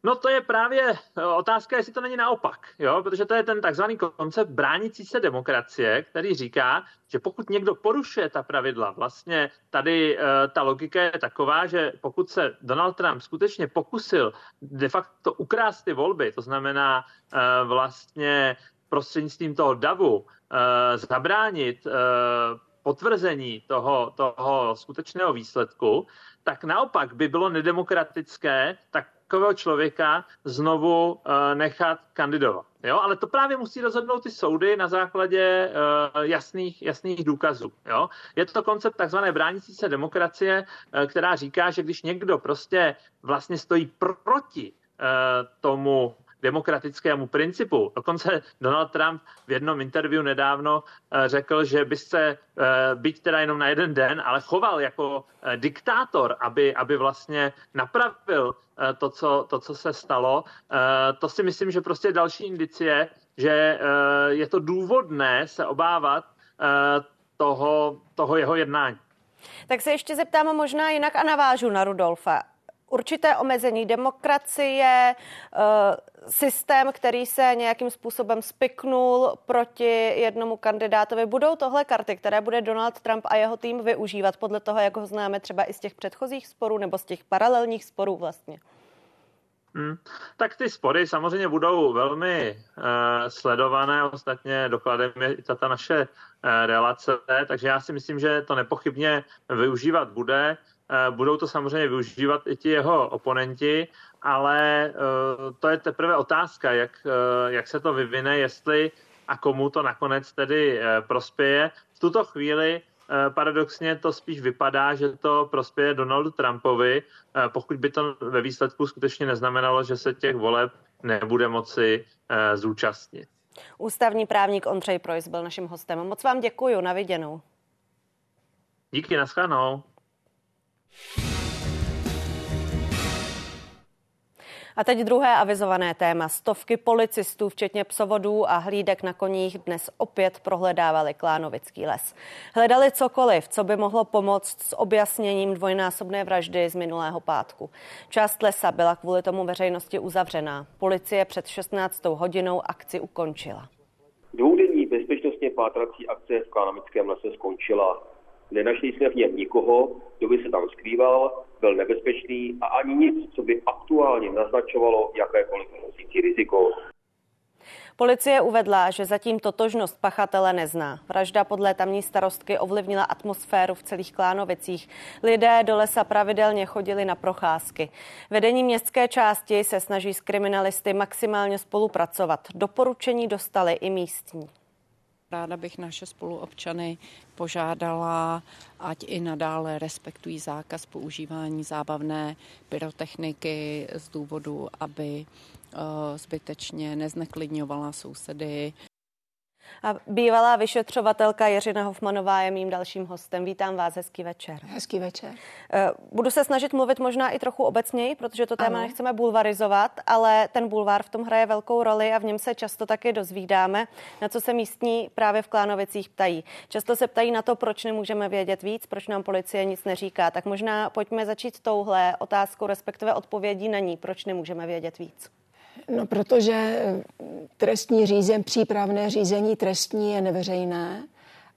No to je právě eh, otázka, jestli to není naopak, jo? protože to je ten takzvaný koncept bránící se demokracie, který říká, že pokud někdo porušuje ta pravidla, vlastně tady uh, ta logika je taková, že pokud se Donald Trump skutečně pokusil de facto ukrást ty volby, to znamená uh, vlastně prostřednictvím toho DAVu uh, zabránit uh, potvrzení toho, toho skutečného výsledku, tak naopak by bylo nedemokratické takového člověka znovu uh, nechat kandidovat. Jo, ale to právě musí rozhodnout ty soudy na základě uh, jasných, jasných důkazů. Jo. Je to koncept takzvané bránící se demokracie, uh, která říká, že když někdo prostě vlastně stojí proti tomu demokratickému principu. Dokonce Donald Trump v jednom interview nedávno eh, řekl, že by se, eh, byť teda jenom na jeden den, ale choval jako eh, diktátor, aby, aby vlastně napravil to co, to, co se stalo. To si myslím, že prostě další indicie, že je to důvodné se obávat toho, toho jeho jednání. Tak se ještě zeptám možná jinak a navážu na Rudolfa určité omezení demokracie, eh, systém, který se nějakým způsobem spiknul proti jednomu kandidátovi. Budou tohle karty, které bude Donald Trump a jeho tým využívat podle toho, jak ho známe třeba i z těch předchozích sporů nebo z těch paralelních sporů vlastně? Hmm. Tak ty spory samozřejmě budou velmi uh, sledované, ostatně dokladem je i ta naše uh, relace, takže já si myslím, že to nepochybně využívat bude. Eh, budou to samozřejmě využívat i ti jeho oponenti, ale eh, to je teprve otázka, jak, eh, jak se to vyvine, jestli a komu to nakonec tedy prospěje. V tuto chvíli paradoxně to spíš vypadá, že to prospěje Donaldu Trumpovi, pokud by to ve výsledku skutečně neznamenalo, že se těch voleb nebude moci zúčastnit. Ústavní právník Ondřej Projs byl naším hostem. Moc vám děkuji, na viděnou. Díky, naschledanou. A teď druhé avizované téma. Stovky policistů, včetně psovodů a hlídek na koních, dnes opět prohledávali Klánovický les. Hledali cokoliv, co by mohlo pomoct s objasněním dvojnásobné vraždy z minulého pátku. Část lesa byla kvůli tomu veřejnosti uzavřená. Policie před 16. hodinou akci ukončila. Dvoudenní bezpečnostně pátrací akce v Klánovickém lese skončila. Nenašli jsme v něm nikoho, kdo by se tam skrýval, byl nebezpečný a ani nic, co by aktuálně naznačovalo jakékoliv hrozící riziko. Policie uvedla, že zatím totožnost pachatele nezná. Vražda podle tamní starostky ovlivnila atmosféru v celých Klánovicích. Lidé do lesa pravidelně chodili na procházky. Vedení městské části se snaží s kriminalisty maximálně spolupracovat. Doporučení dostali i místní. Ráda bych naše spoluobčany požádala, ať i nadále respektují zákaz používání zábavné pyrotechniky z důvodu, aby eh, zbytečně nezneklidňovala sousedy. A bývalá vyšetřovatelka Jiřina Hofmanová je mým dalším hostem. Vítám vás, hezký večer. Hezký večer. Eh, budu se snažit mluvit možná i trochu obecněji, protože to téma ano. nechceme bulvarizovat, ale ten bulvár v tom hraje velkou roli a v něm se často taky dozvídáme, na co se místní právě v Klánovicích ptají. Často se ptají na to, proč nemůžeme vědět víc, proč nám policie nic neříká. Tak možná pojďme začít touhle otázkou, respektive odpovědí na ní, proč nemůžeme vědět víc. No, protože eh, trestní řízení, přípravné řízení trestní je neveřejné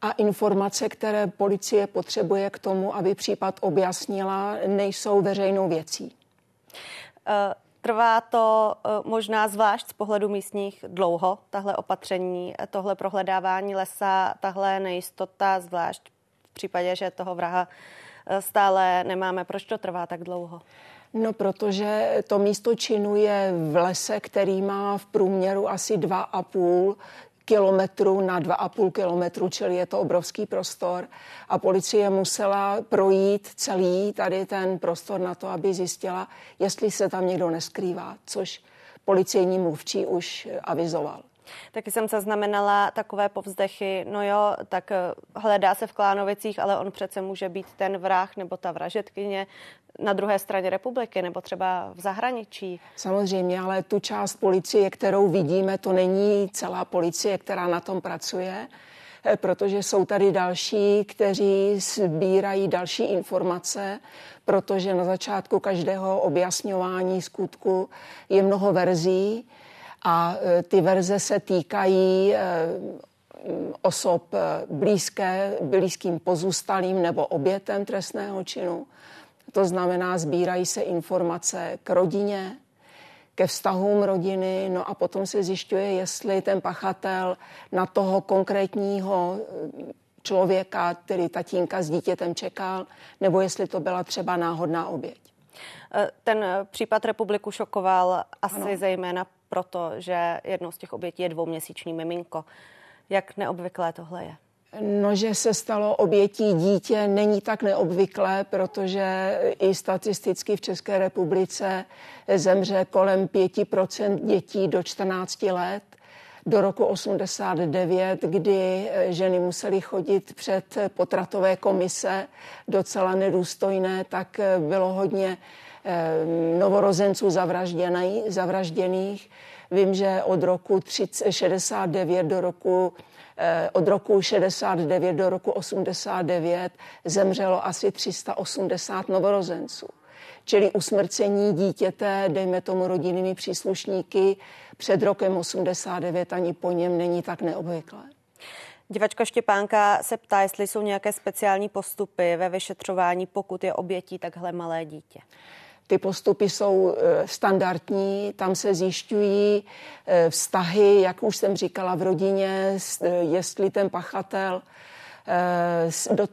a informace, které policie potřebuje k tomu, aby případ objasnila, nejsou veřejnou věcí. Eh, trvá to eh, možná zvlášť z pohledu místních dlouho, tahle opatření, tohle prohledávání lesa, tahle nejistota, zvlášť v případě, že toho vraha stále nemáme. Proč to trvá tak dlouho? No, protože to místo činu je v lese, který má v průměru asi 2,5 kilometru na 2,5 kilometru, čili je to obrovský prostor. A policie musela projít celý tady ten prostor na to, aby zjistila, jestli se tam někdo neskrývá, což policejní mluvčí už avizoval. Taky jsem se znamenala takové povzdechy, no jo, tak eh, hledá se v Klánovicích, ale on přece může být ten vrah nebo ta vražetkyně na druhé straně republiky nebo třeba v zahraničí. Samozřejmě, ale tu část policie, kterou vidíme, to není celá policie, která na tom pracuje eh, protože jsou tady další, kteří sbírají další informace, protože na začátku každého objasňování skutku je mnoho verzí a e, ty verze se týkají e, osob e, blízké, blízkým pozůstalým nebo obětem trestného činu. To znamená, sbírají se informace k rodině, ke vztahům rodiny, no a potom se zjišťuje, jestli ten pachatel na toho konkrétního člověka, který tatínka s dítětem čekal, nebo jestli to byla třeba náhodná oběť. Ten případ republiku šokoval asi ano. zejména proto, že jednou z těch obětí je dvouměsíční miminko. Jak neobvyklé tohle je? No, že se stalo obětí dítě, není tak neobvyklé, protože i statisticky v České republice zemře kolem 5% dětí do 14 let. Do roku 89, kdy ženy musely chodit před potratové komise, docela nedůstojné, tak bylo hodně Eh, novorozenců zavražděných. Vím, že od roku 30, 69 do roku eh, od roku 69 do roku 89 zemřelo asi 380 novorozenců. Čili usmrcení dítěte, dejme tomu rodinnými příslušníky, před rokem 89 ani po něm není tak neobvyklé. Divačka Štěpánka se ptá, jestli jsou nějaké speciální postupy ve vyšetřování, pokud je obětí takhle malé dítě. Ty postupy jsou e, standardní, tam se zjišťují e, vztahy, jak už jsem říkala, v rodině, e, jestli ten pachatel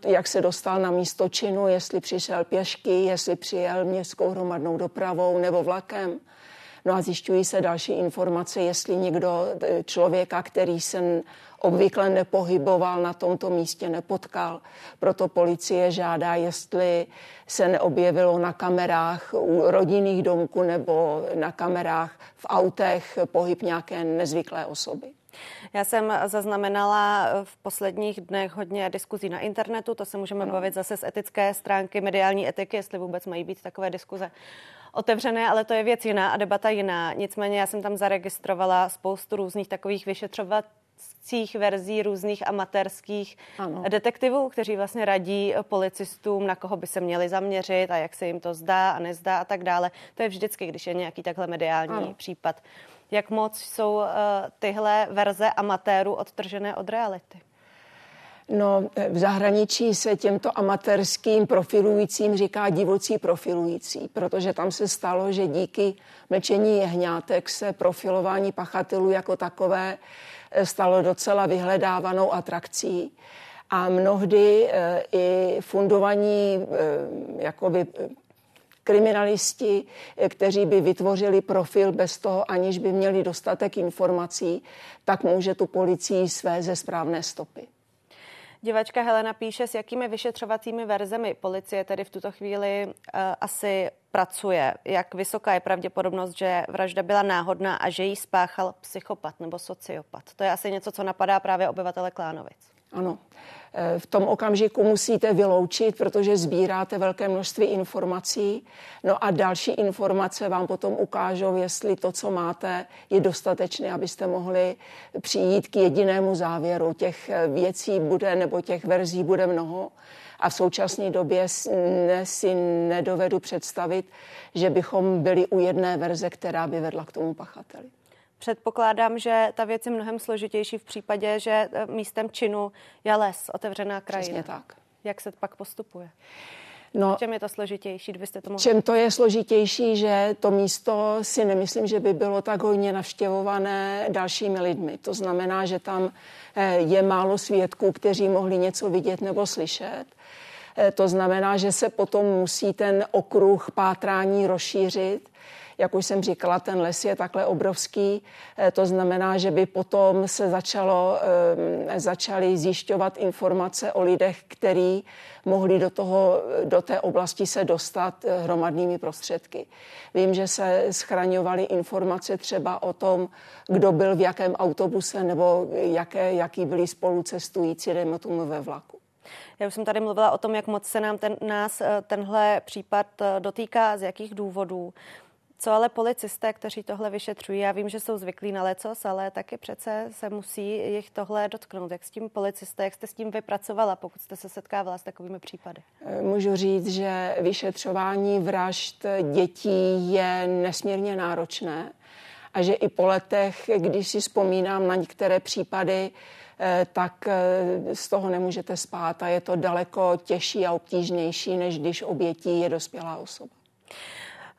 jak se dostal na místo činu, jestli přišel pěšky, jestli přijel městskou hromadnou dopravou nebo vlakem. No a zjišťují se další informace, jestli někdo člověka, který se obvykle nepohyboval na tomto místě, nepotkal. Proto policie žádá, jestli se neobjevilo na kamerách u rodinných domků nebo na kamerách v autech pohyb nějaké nezvyklé osoby. Já jsem zaznamenala v posledních dnech hodně diskuzí na internetu, to se můžeme ano. bavit zase z etické stránky mediální etiky, jestli vůbec mají být takové diskuze otevřené, ale to je věc jiná a debata jiná. Nicméně já jsem tam zaregistrovala spoustu různých takových vyšetřovacích verzí různých amatérských ano. detektivů, kteří vlastně radí policistům, na koho by se měli zaměřit a jak se jim to zdá a nezdá a tak dále. To je vždycky, když je nějaký takhle mediální ano. případ. Jak moc jsou uh, tyhle verze amatérů odtržené od reality? No, v zahraničí se těmto amatérským profilujícím říká divocí profilující, protože tam se stalo, že díky mlčení jehňátek se profilování pachatelů jako takové eh, stalo docela vyhledávanou atrakcí. A mnohdy e, i fundovaní e, jakoby kriminalisti, kteří by vytvořili profil bez toho, aniž by měli dostatek informací, tak může tu policii své ze správné stopy. Divačka Helena píše, s jakými vyšetřovacími verzemi policie tedy v tuto chvíli uh, asi pracuje. Jak vysoká je pravděpodobnost, že vražda byla náhodná a že ji spáchal psychopat nebo sociopat? To je asi něco, co napadá právě obyvatele Klánovic. Ano. Eh, v tom okamžiku musíte vyloučit, protože sbíráte velké množství informací. No a další informace vám potom ukážou, jestli to, co máte, je dostatečné, abyste mohli přijít k jedinému závěru. Těch eh, věcí bude nebo těch verzí bude mnoho. A v současné době si nedovedu představit, že bychom byli u jedné verze, která by vedla k tomu pachateli. Předpokládám, že ta věc je mnohem složitější v případě, že eh, místem činu je les, otevřená krajina. Přesně tak. Jak se pak postupuje? No, čem je to složitější, kdybyste to mohli? Čem to je složitější, že to místo si nemyslím, že by bylo tak hodně navštěvované dalšími lidmi. To znamená, že tam eh, je málo svědků, kteří mohli něco vidět nebo slyšet. Eh, to znamená, že se potom musí ten okruh pátrání rozšířit jak už jsem říkala, ten les je takhle obrovský. Eh, to znamená, že by potom se začalo, eh, začaly zjišťovat informace o lidech, který mohli do, toho, do té oblasti se dostat eh, hromadnými prostředky. Vím, že se schraňovaly informace třeba o tom, kdo byl v jakém autobuse nebo jaké, jaký byli spolucestující, dejme tomu ve vlaku. Já už jsem tady mluvila o tom, jak moc se nám ten, nás tenhle případ dotýká, z jakých důvodů. Co ale policisté, kteří tohle vyšetřují, já vím, že jsou zvyklí na lecos, ale taky přece se musí jich tohle dotknout. Jak s tím policisté, jak jste s tím vypracovala, pokud jste se setkávala s takovými případy? Eh, můžu říct, že vyšetřování vražd dětí je nesmírně náročné a že i po letech, když si vzpomínám na některé případy, eh, tak eh, z toho nemůžete spát a je to daleko těžší a obtížnější, než když obětí je dospělá osoba.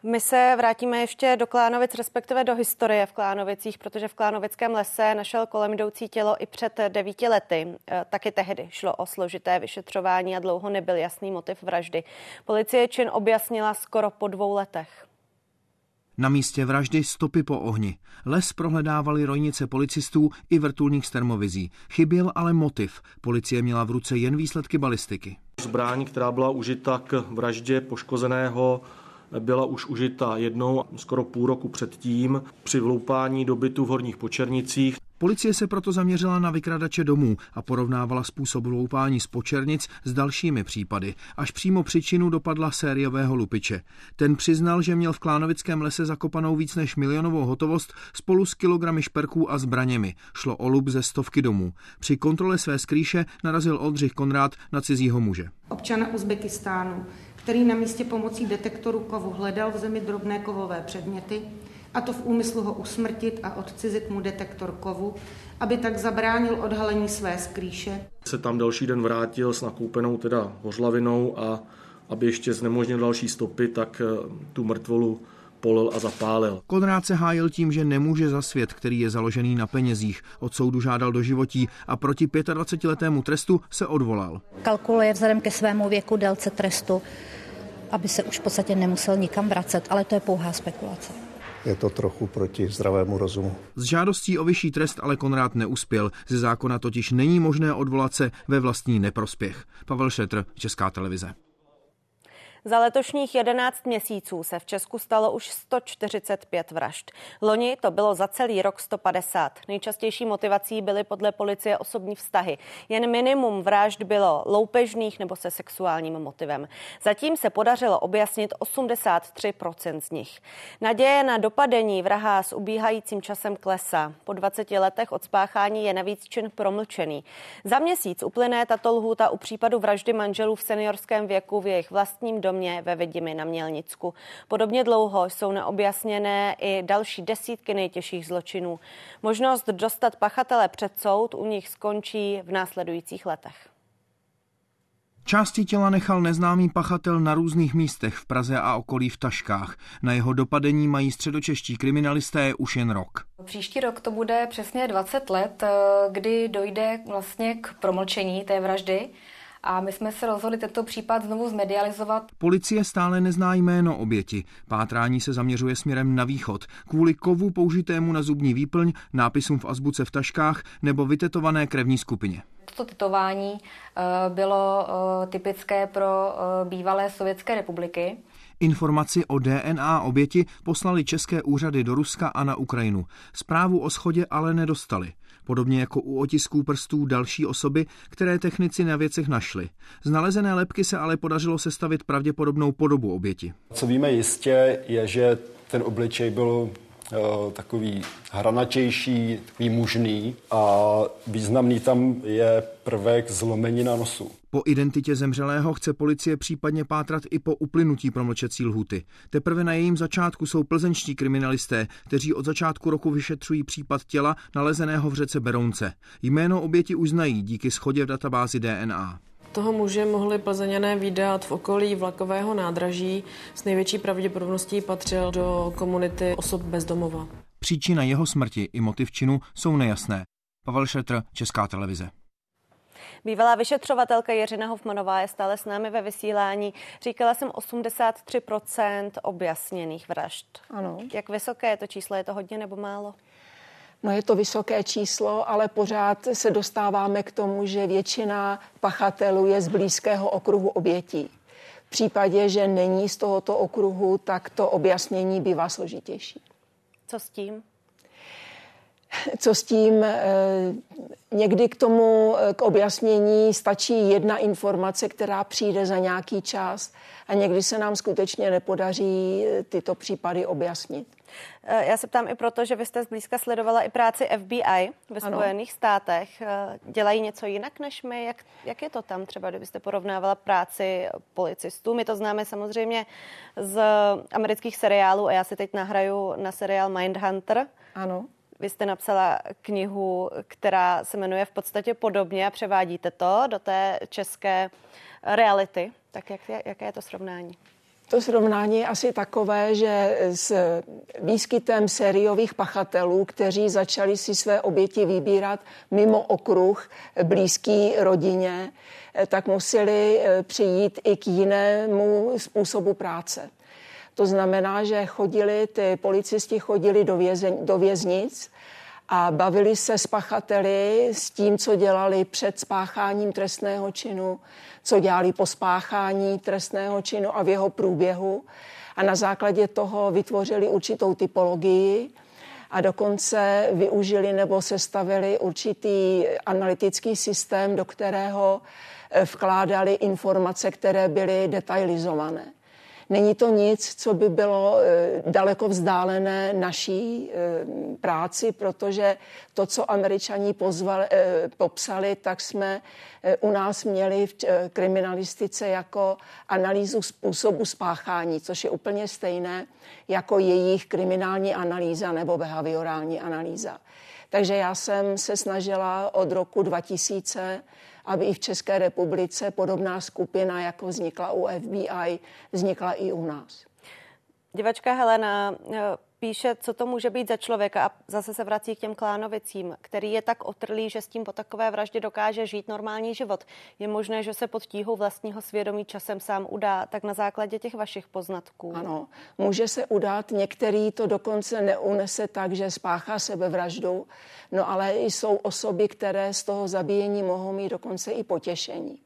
My se vrátíme ještě do Klánovic, respektive do historie v Klánovicích, protože v Klánovickém lese našel kolem jdoucí tělo i před devíti lety. E, taky tehdy šlo o složité vyšetřování a dlouho nebyl jasný motiv vraždy. Policie čin objasnila skoro po dvou letech. Na místě vraždy stopy po ohni. Les prohledávali rojnice policistů i vrtulník z termovizí. Chyběl ale motiv. Policie měla v ruce jen výsledky balistiky. Zbraň, která byla užita k vraždě poškozeného byla už užita jednou skoro půl roku předtím při vloupání do bytu v Horních Počernicích. Policie se proto zaměřila na vykradače domů a porovnávala způsob vloupání z počernic s dalšími případy. Až přímo příčinu dopadla sériového lupiče. Ten přiznal, že měl v Klánovickém lese zakopanou víc než milionovou hotovost spolu s kilogramy šperků a zbraněmi. Šlo o lup ze stovky domů. Při kontrole své skrýše narazil Oldřich Konrád na cizího muže. Občana Uzbekistánu který na místě pomocí detektoru kovu hledal v zemi drobné kovové předměty, a to v úmyslu ho usmrtit a odcizit mu detektor kovu, aby tak zabránil odhalení své skrýše. Se tam další den vrátil s nakoupenou teda hořlavinou a aby ještě znemožnil další stopy, tak eh, tu mrtvolu polil a zapálil. Konrád se hájil tím, že nemůže za svět, který je založený na penězích. Od soudu žádal do životí a proti 25-letému trestu se odvolal. Kalkuluje vzhledem ke svému věku délce trestu, aby se už v podstatě nemusel nikam vracet, ale to je pouhá spekulace je to trochu proti zdravému rozumu. S žádostí o vyšší trest ale Konrád neuspěl. Ze zákona totiž není možné odvolat se ve vlastní neprospěch. Pavel Šetr, Česká televize. Za letošních 11 měsíců se v Česku stalo už 145 vražd. Loni to bylo za celý rok 150. Nejčastější motivací byly podle policie osobní vztahy. Jen minimum vražd bylo loupežných nebo se sexuálním motivem. Zatím se podařilo objasnit 83% z nich. Naděje na dopadení vraha s ubíhajícím časem klesá. Po 20 letech od spáchání je navíc čin promlčený. Za měsíc uplyne tato lhůta u případu vraždy manželů v seniorském věku v jejich vlastním domě domě ve Vidimi na Mělnicku. Podobně dlouho jsou neobjasněné i další desítky nejtěžších zločinů. Možnost dostat pachatele před soud u nich skončí v následujících letech. Části těla nechal neznámý pachatel na různých místech v Praze a okolí v Taškách. Na jeho dopadení mají středočeští kriminalisté už jen rok. Příští rok to bude přesně 20 let, kdy dojde vlastně k promlčení té vraždy a my jsme se rozhodli tento případ znovu zmedializovat. Policie stále nezná jméno oběti. Pátrání se zaměřuje směrem na východ. Kvůli kovu použitému na zubní výplň, nápisům v azbuce v taškách nebo vytetované krevní skupině. Toto tetování eh, bylo eh, typické pro eh, bývalé sovětské republiky. Informaci o DNA oběti poslali české úřady do Ruska a na Ukrajinu. Zprávu o schodě ale nedostali. Podobně jako u otisků prstů další osoby, které technici na věcech našli. Z nalezené lepky se ale podařilo sestavit pravděpodobnou podobu oběti. Co víme jistě, je, že ten obličej byl takový hranatější, takový mužný a významný tam je prvek zlomenina nosu. Po identitě zemřelého chce policie případně pátrat i po uplynutí promlčecí lhuty. Teprve na jejím začátku jsou plzeňští kriminalisté, kteří od začátku roku vyšetřují případ těla nalezeného v řece Berounce. Jméno oběti uznají díky schodě v databázi DNA. Toho muže mohli plzeňané vydat v okolí vlakového nádraží. S největší pravděpodobností patřil do komunity osob bezdomova. Příčina jeho smrti i motiv činu jsou nejasné. Pavel Šetr, Česká televize. Bývalá vyšetřovatelka Jiřina Hofmanová je stále s námi ve vysílání. Říkala jsem 83% objasněných vražd. Ano. Jak vysoké je to číslo? Je to hodně nebo málo? No je to vysoké číslo, ale pořád se dostáváme k tomu, že většina pachatelů je z blízkého okruhu obětí. V případě, že není z tohoto okruhu, tak to objasnění bývá složitější. Co s tím? Co s tím? Eh, někdy k tomu, eh, k objasnění stačí jedna informace, která přijde za nějaký čas a někdy se nám skutečně nepodaří eh, tyto případy objasnit. Já se ptám i proto, že vy jste zblízka sledovala i práci FBI ve Spojených ano. státech. Dělají něco jinak než my? Jak, jak je to tam třeba, kdybyste porovnávala práci policistů? My to známe samozřejmě z amerických seriálů a já si teď nahraju na seriál Mindhunter. Ano. Vy jste napsala knihu, která se jmenuje v podstatě podobně a převádíte to do té české reality. Tak jak je, jaké je to srovnání? To srovnání je asi takové, že s výskytem sériových pachatelů, kteří začali si své oběti vybírat mimo okruh blízký rodině, tak museli přijít i k jinému způsobu práce. To znamená, že chodili, ty policisti chodili do, vězeň, do věznic a bavili se s pachateli s tím, co dělali před spácháním trestného činu, co dělali po spáchání trestného činu a v jeho průběhu. A na základě toho vytvořili určitou typologii a dokonce využili nebo sestavili určitý analytický systém, do kterého eh, vkládali informace, které byly detailizované. Není to nic, co by bylo eh, daleko vzdálené naší eh, práci, protože to, co američani pozvali, eh, popsali, tak jsme u nás měli v kriminalistice jako analýzu způsobu spáchání, což je úplně stejné jako jejich kriminální analýza nebo behaviorální analýza. Takže já jsem se snažila od roku 2000 aby i v České republice podobná skupina, jako vznikla u FBI, vznikla i u nás. Divačka Helena eh, píše, co to může být za člověka a zase se vrací k těm klánovicím, který je tak otrlý, že s tím po takové vraždě dokáže žít normální život. Je možné, že se pod tíhou vlastního svědomí časem sám udá, tak na základě těch vašich poznatků. Ano, může se udát, některý to dokonce neunese tak, že spáchá sebevraždu, no ale jsou osoby, které z toho zabíjení mohou mít dokonce i potěšení.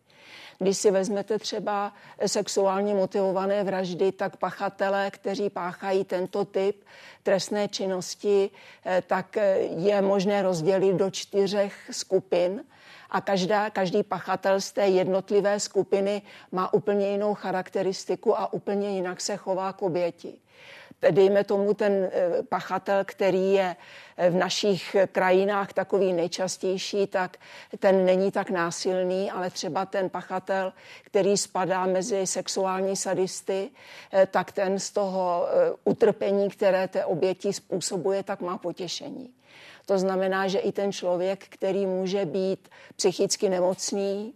Když si vezmete třeba sexuálně motivované vraždy, tak pachatelé, kteří páchají tento typ trestné činnosti, eh, tak eh, je možné rozdělit do čtyřech skupin a každá, každý pachatel z té jednotlivé skupiny má úplně jinou charakteristiku a úplně jinak se chová k oběti dejme tomu ten eh, pachatel, který je eh, v našich krajinách takový nejčastější, tak ten není tak násilný, ale třeba ten pachatel, který spadá mezi sexuální sadisty, eh, tak ten z toho utrpení, které té oběti způsobuje, tak má potěšení. To znamená, že i ten člověk, který může být psychicky nemocný,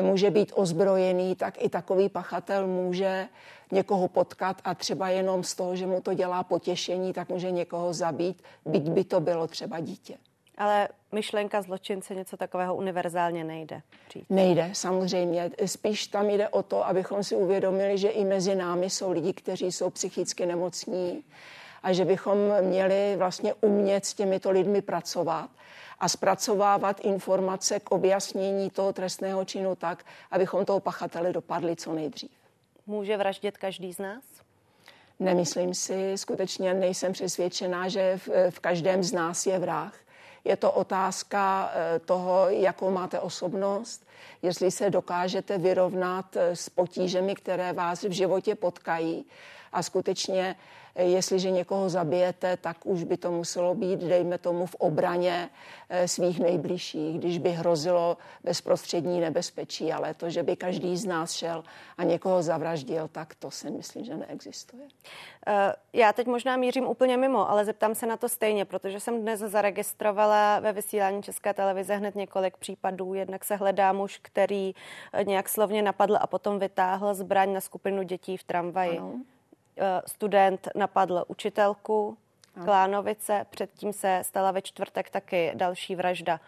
může být ozbrojený, tak i takový pachatel může někoho potkat a třeba jenom z toho, že mu to dělá potěšení, tak může někoho zabít, byť by to bylo třeba dítě. Ale myšlenka zločince něco takového univerzálně nejde. Přijít. Nejde, samozřejmě. Spíš tam jde o to, abychom si uvědomili, že i mezi námi jsou lidi, kteří jsou psychicky nemocní a že bychom měli vlastně umět s těmito lidmi pracovat a zpracovávat informace k objasnění toho trestného činu tak, abychom toho pachatele dopadli co nejdřív. Může vraždit každý z nás? Nemyslím si, skutečně nejsem přesvědčená, že v, v každém z nás je vrah. Je to otázka eh, toho, jakou máte osobnost, jestli se dokážete vyrovnat eh, s potížemi, které vás v životě potkají a skutečně Jestliže někoho zabijete, tak už by to muselo být, dejme tomu, v obraně eh, svých nejbližších, když by hrozilo bezprostřední nebezpečí, ale to, že by každý z nás šel a někoho zavraždil, tak to si myslím, že neexistuje. Eh, já teď možná mířím úplně mimo, ale zeptám se na to stejně, protože jsem dnes zaregistrovala ve vysílání České televize hned několik případů. Jednak se hledá muž, který eh, nějak slovně napadl a potom vytáhl zbraň na skupinu dětí v tramvaji. Ano. Eh, student napadl učitelku Klánovice, předtím se stala ve čtvrtek taky další vražda.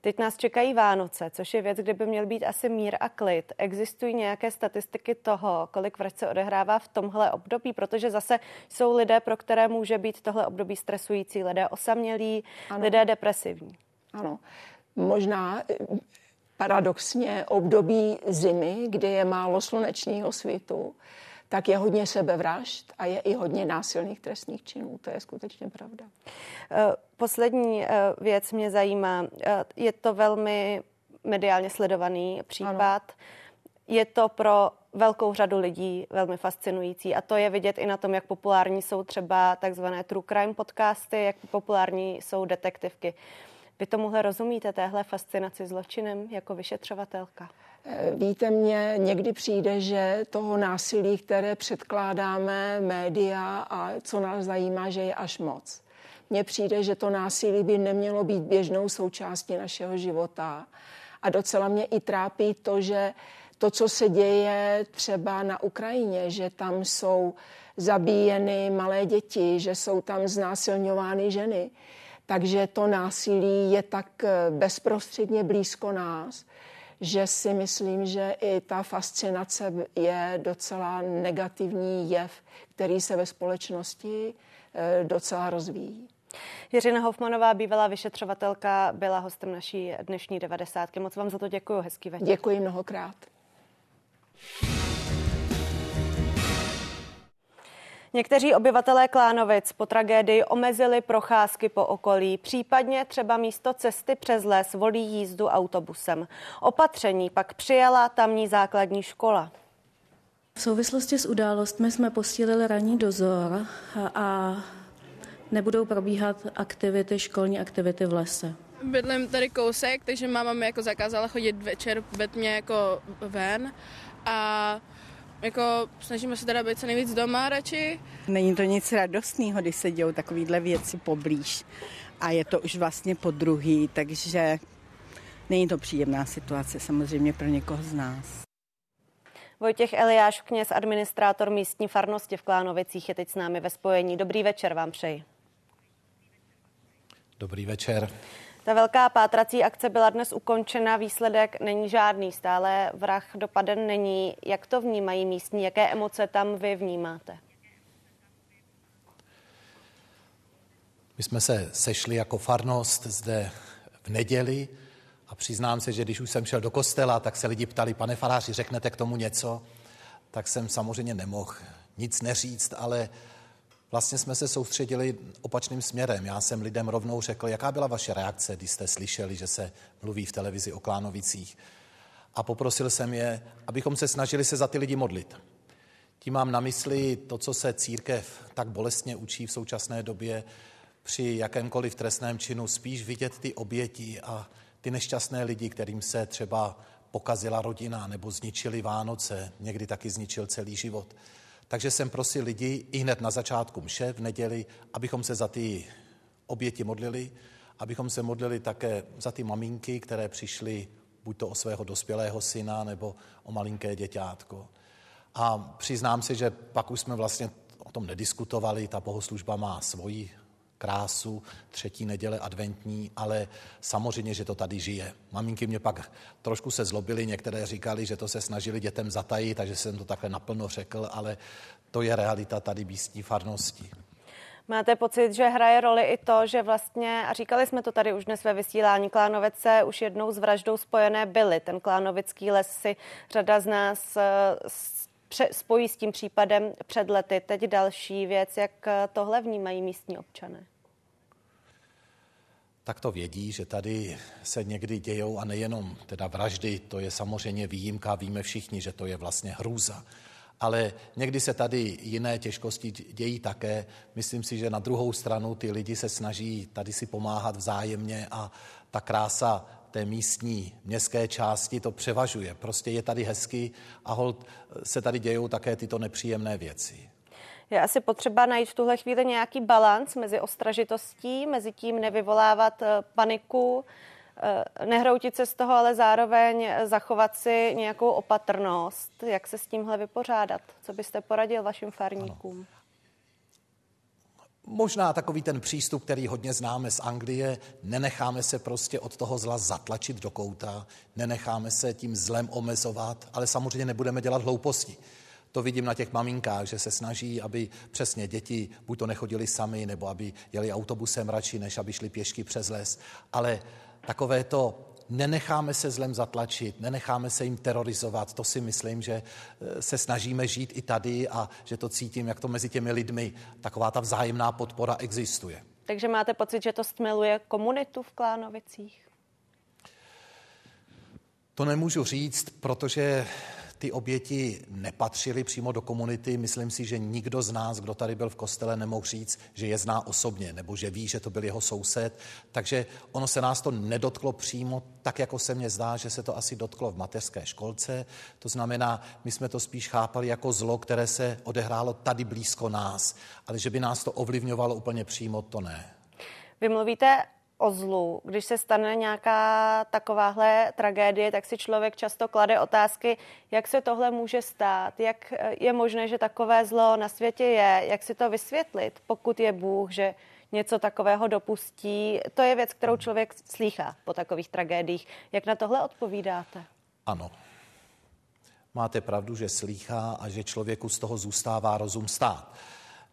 Teď nás čekají Vánoce, což je věc, kde by měl být asi mír a klid. Existují nějaké statistiky toho, kolik vražd se odehrává v tomhle období, protože zase jsou lidé, pro které může být tohle období stresující, lidé osamělí, ano. lidé depresivní. Ano, možná eh, paradoxně období zimy, kdy je málo slunečního světu, tak je hodně sebevražd a je i hodně násilných trestných činů. To je skutečně pravda. Eh, poslední eh, věc mě zajímá. Eh, je to velmi mediálně sledovaný případ. Ano. Je to pro velkou řadu lidí velmi fascinující a to je vidět i na tom, jak populární jsou třeba takzvané true crime podcasty, jak populární jsou detektivky. Vy tomuhle rozumíte, téhle fascinaci zločinem jako vyšetřovatelka? Víte, mně někdy přijde, že toho násilí, které předkládáme média a co nás zajímá, že je až moc. Mně přijde, že to násilí by nemělo být běžnou součástí našeho života. A docela mě i trápí to, že to, co se děje třeba na Ukrajině, že tam jsou zabíjeny malé děti, že jsou tam znásilňovány ženy. Takže to násilí je tak bezprostředně blízko nás, že si myslím, že i ta fascinace je docela negativní jev, který se ve společnosti eh, docela rozvíjí. Jiřina Hofmanová, bývalá vyšetřovatelka, byla hostem naší dnešní devadesátky. Moc vám za to děkuji, hezký večer. Děkuji mnohokrát. Někteří obyvatelé Klánovic po tragédii omezili procházky po okolí, případně třeba místo cesty přes les volí jízdu autobusem. Opatření pak přijala tamní základní škola. V souvislosti s událostmi jsme posílili ranní dozor a nebudou probíhat aktivity, školní aktivity v lese. Bydlím tady kousek, takže máma mi jako zakázala chodit večer ve tmě jako ven a jako snažíme se teda být co nejvíc doma radši. Není to nic radostného, když se dějou takovéhle věci poblíž. A je to už vlastně po druhý, takže není to příjemná situace samozřejmě pro někoho z nás. Vojtěch Eliáš, kněz, administrátor místní farnosti v Klánovicích, je teď s námi ve spojení. Dobrý večer vám přeji. Dobrý večer. Ta velká pátrací akce byla dnes ukončena, výsledek není žádný, stále vrah dopaden není. Jak to vnímají místní, jaké emoce tam vy vnímáte? My jsme se sešli jako farnost zde v neděli a přiznám se, že když už jsem šel do kostela, tak se lidi ptali, pane faráři, řeknete k tomu něco? Tak jsem samozřejmě nemohl nic neříct, ale vlastně jsme se soustředili opačným směrem. Já jsem lidem rovnou řekl, jaká byla vaše reakce, když jste slyšeli, že se mluví v televizi o Klánovicích. A poprosil jsem je, abychom se snažili se za ty lidi modlit. Tím mám na mysli to, co se církev tak bolestně učí v současné době při jakémkoliv trestném činu, spíš vidět ty oběti a ty nešťastné lidi, kterým se třeba pokazila rodina nebo zničili Vánoce, někdy taky zničil celý život. Takže jsem prosil lidi i hned na začátku mše v neděli, abychom se za ty oběti modlili, abychom se modlili také za ty maminky, které přišly buď to o svého dospělého syna nebo o malinké děťátko. A přiznám se, že pak už jsme vlastně o tom nediskutovali, ta bohoslužba má svoji krásu, třetí neděle adventní, ale samozřejmě, že to tady žije. Maminky mě pak trošku se zlobily, některé říkali, že to se snažili dětem zatajit, takže jsem to takhle naplno řekl, ale to je realita tady místní farnosti. Máte pocit, že hraje roli i to, že vlastně, a říkali jsme to tady už dnes ve vysílání, Klánovice už jednou s vraždou spojené byly. Ten Klánovický les si řada z nás eh, spojí s tím případem před lety. Teď další věc, jak tohle vnímají místní občané tak to vědí, že tady se někdy dějou a nejenom teda vraždy, to je samozřejmě výjimka, víme všichni, že to je vlastně hrůza. Ale někdy se tady jiné těžkosti dějí také. Myslím si, že na druhou stranu ty lidi se snaží tady si pomáhat vzájemně a ta krása té místní městské části to převažuje. Prostě je tady hezky a hold se tady dějou také tyto nepříjemné věci. Je asi potřeba najít v tuhle chvíli nějaký balans mezi ostražitostí, mezi tím nevyvolávat eh, paniku, eh, nehroutit se z toho, ale zároveň zachovat si nějakou opatrnost. Jak se s tímhle vypořádat? Co byste poradil vašim farníkům? Ano. Možná takový ten přístup, který hodně známe z Anglie, nenecháme se prostě od toho zla zatlačit do kouta, nenecháme se tím zlem omezovat, ale samozřejmě nebudeme dělat hlouposti. To vidím na těch maminkách, že se snaží, aby přesně děti buď to nechodili sami, nebo aby jeli autobusem radši, než aby šli pěšky přes les. Ale takové to nenecháme se zlem zatlačit, nenecháme se jim terorizovat. To si myslím, že eh, se snažíme žít i tady a že to cítím, jak to mezi těmi lidmi, taková ta vzájemná podpora existuje. Takže máte pocit, že to stmeluje komunitu v Klánovicích? To nemůžu říct, protože ty oběti nepatřily přímo do komunity. Myslím si, že nikdo z nás, kdo tady byl v kostele, nemohl říct, že je zná osobně, nebo že ví, že to byl jeho soused. Takže ono se nás to nedotklo přímo, tak jako se mně zdá, že se to asi dotklo v mateřské školce. To znamená, my jsme to spíš chápali jako zlo, které se odehrálo tady blízko nás, ale že by nás to ovlivňovalo úplně přímo, to ne. Vy mluvíte o zlu. Když se stane nějaká takováhle tragédie, tak si člověk často klade otázky, jak se tohle může stát, jak je možné, že takové zlo na světě je, jak si to vysvětlit, pokud je Bůh, že něco takového dopustí. To je věc, kterou člověk slýchá po takových tragédiích. Jak na tohle odpovídáte? Ano. Máte pravdu, že slýchá a že člověku z toho zůstává rozum stát.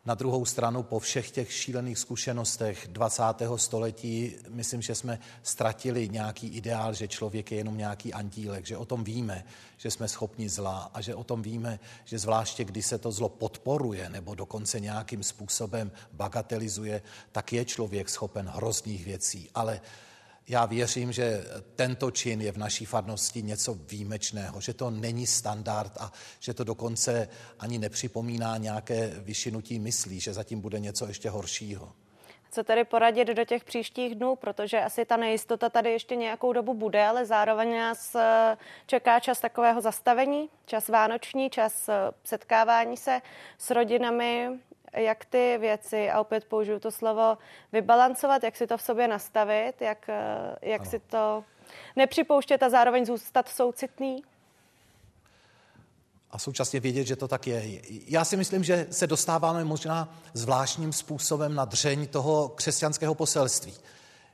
Na druhou stranu po všech těch šílených zkušenostech 20. století, myslím, že jsme ztratili nějaký ideál, že člověk je jenom nějaký andílek, že o tom víme, že jsme schopni zla a že o tom víme, že zvláště když se to zlo podporuje nebo dokonce nějakým způsobem bagatelizuje, tak je člověk schopen hrozných věcí. Ale já věřím, že tento čin je v naší farnosti něco výjimečného, že to není standard a že to dokonce ani nepřipomíná nějaké vyšinutí myslí, že zatím bude něco ještě horšího. Co tedy poradit do těch příštích dnů, protože asi ta nejistota tady ještě nějakou dobu bude, ale zároveň nás eh, čeká čas takového zastavení, čas vánoční, čas eh, setkávání se s rodinami, jak ty věci, a opět použiju to slovo, vybalancovat, jak si to v sobě nastavit, jak, eh, jak si to nepřipouštět a zároveň zůstat soucitný? A současně vědět, že to tak je. Já si myslím, že se dostáváme možná zvláštním způsobem na dřeň toho křesťanského poselství.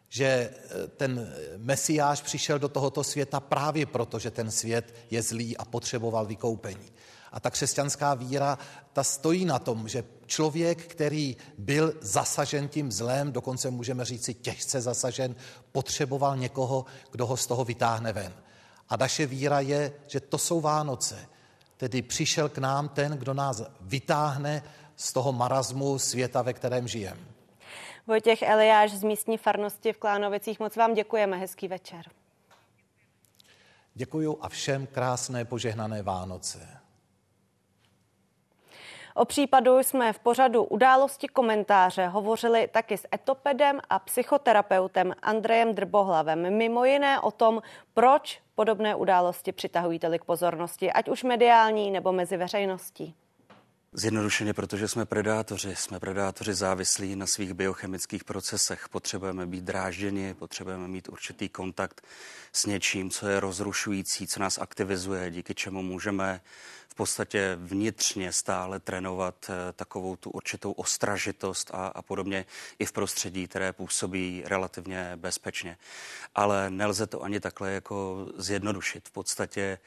Že eh, ten mesiáš přišel do tohoto světa právě proto, že ten svět je zlý a potřeboval vykoupení. A ta křesťanská víra, ta stojí na tom, že člověk, který byl zasažen tím zlem, dokonce můžeme říci těžce zasažen, potřeboval někoho, kdo ho z toho vytáhne ven. A naše víra je, že to jsou Vánoce. Tedy přišel k nám ten, kdo nás vytáhne z toho marazmu světa, ve kterém žijeme. Vojtěch Eliáš z místní farnosti v Klánovicích. Moc vám děkujeme. Hezký večer. Děkuju a všem krásné požehnané Vánoce. O případu jsme v pořadu události komentáře hovořili taky s etopedem a psychoterapeutem Andrejem Drbohlavem. Mimo jiné o tom, proč podobné události přitahují tolik pozornosti, ať už mediální nebo mezi veřejností. Zjednodušeně, protože jsme predátoři. Jsme predátoři závislí na svých biochemických procesech. Potřebujeme být drážděni, potřebujeme mít určitý kontakt s něčím, co je rozrušující, co nás aktivizuje, díky čemu můžeme v podstatě vnitřně stále trénovat eh, takovou tu určitou ostražitost a, a podobně i v prostředí, které působí relativně bezpečně. Ale nelze to ani takhle jako zjednodušit. V podstatě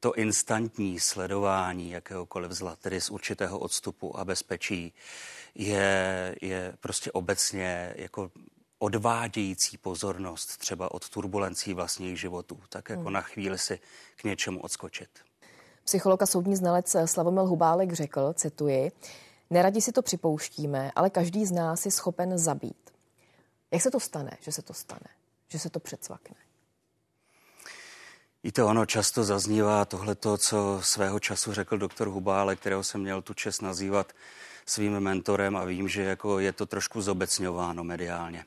to instantní sledování jakéhokoliv zla, tedy z určitého odstupu a bezpečí, je, je prostě obecně jako odvádějící pozornost třeba od turbulencí vlastních životů, tak jako hmm. na chvíli si k něčemu odskočit. Psycholog a soudní znalec Slavomil Hubálek řekl, cituji, neradi si to připouštíme, ale každý z nás je schopen zabít. Jak se to stane, že se to stane, že se to předsvakne? Víte, ono často zaznívá tohleto, co svého času řekl doktor Hubále, kterého jsem měl tu čest nazývat svým mentorem a vím, že jako je to trošku zobecňováno mediálně.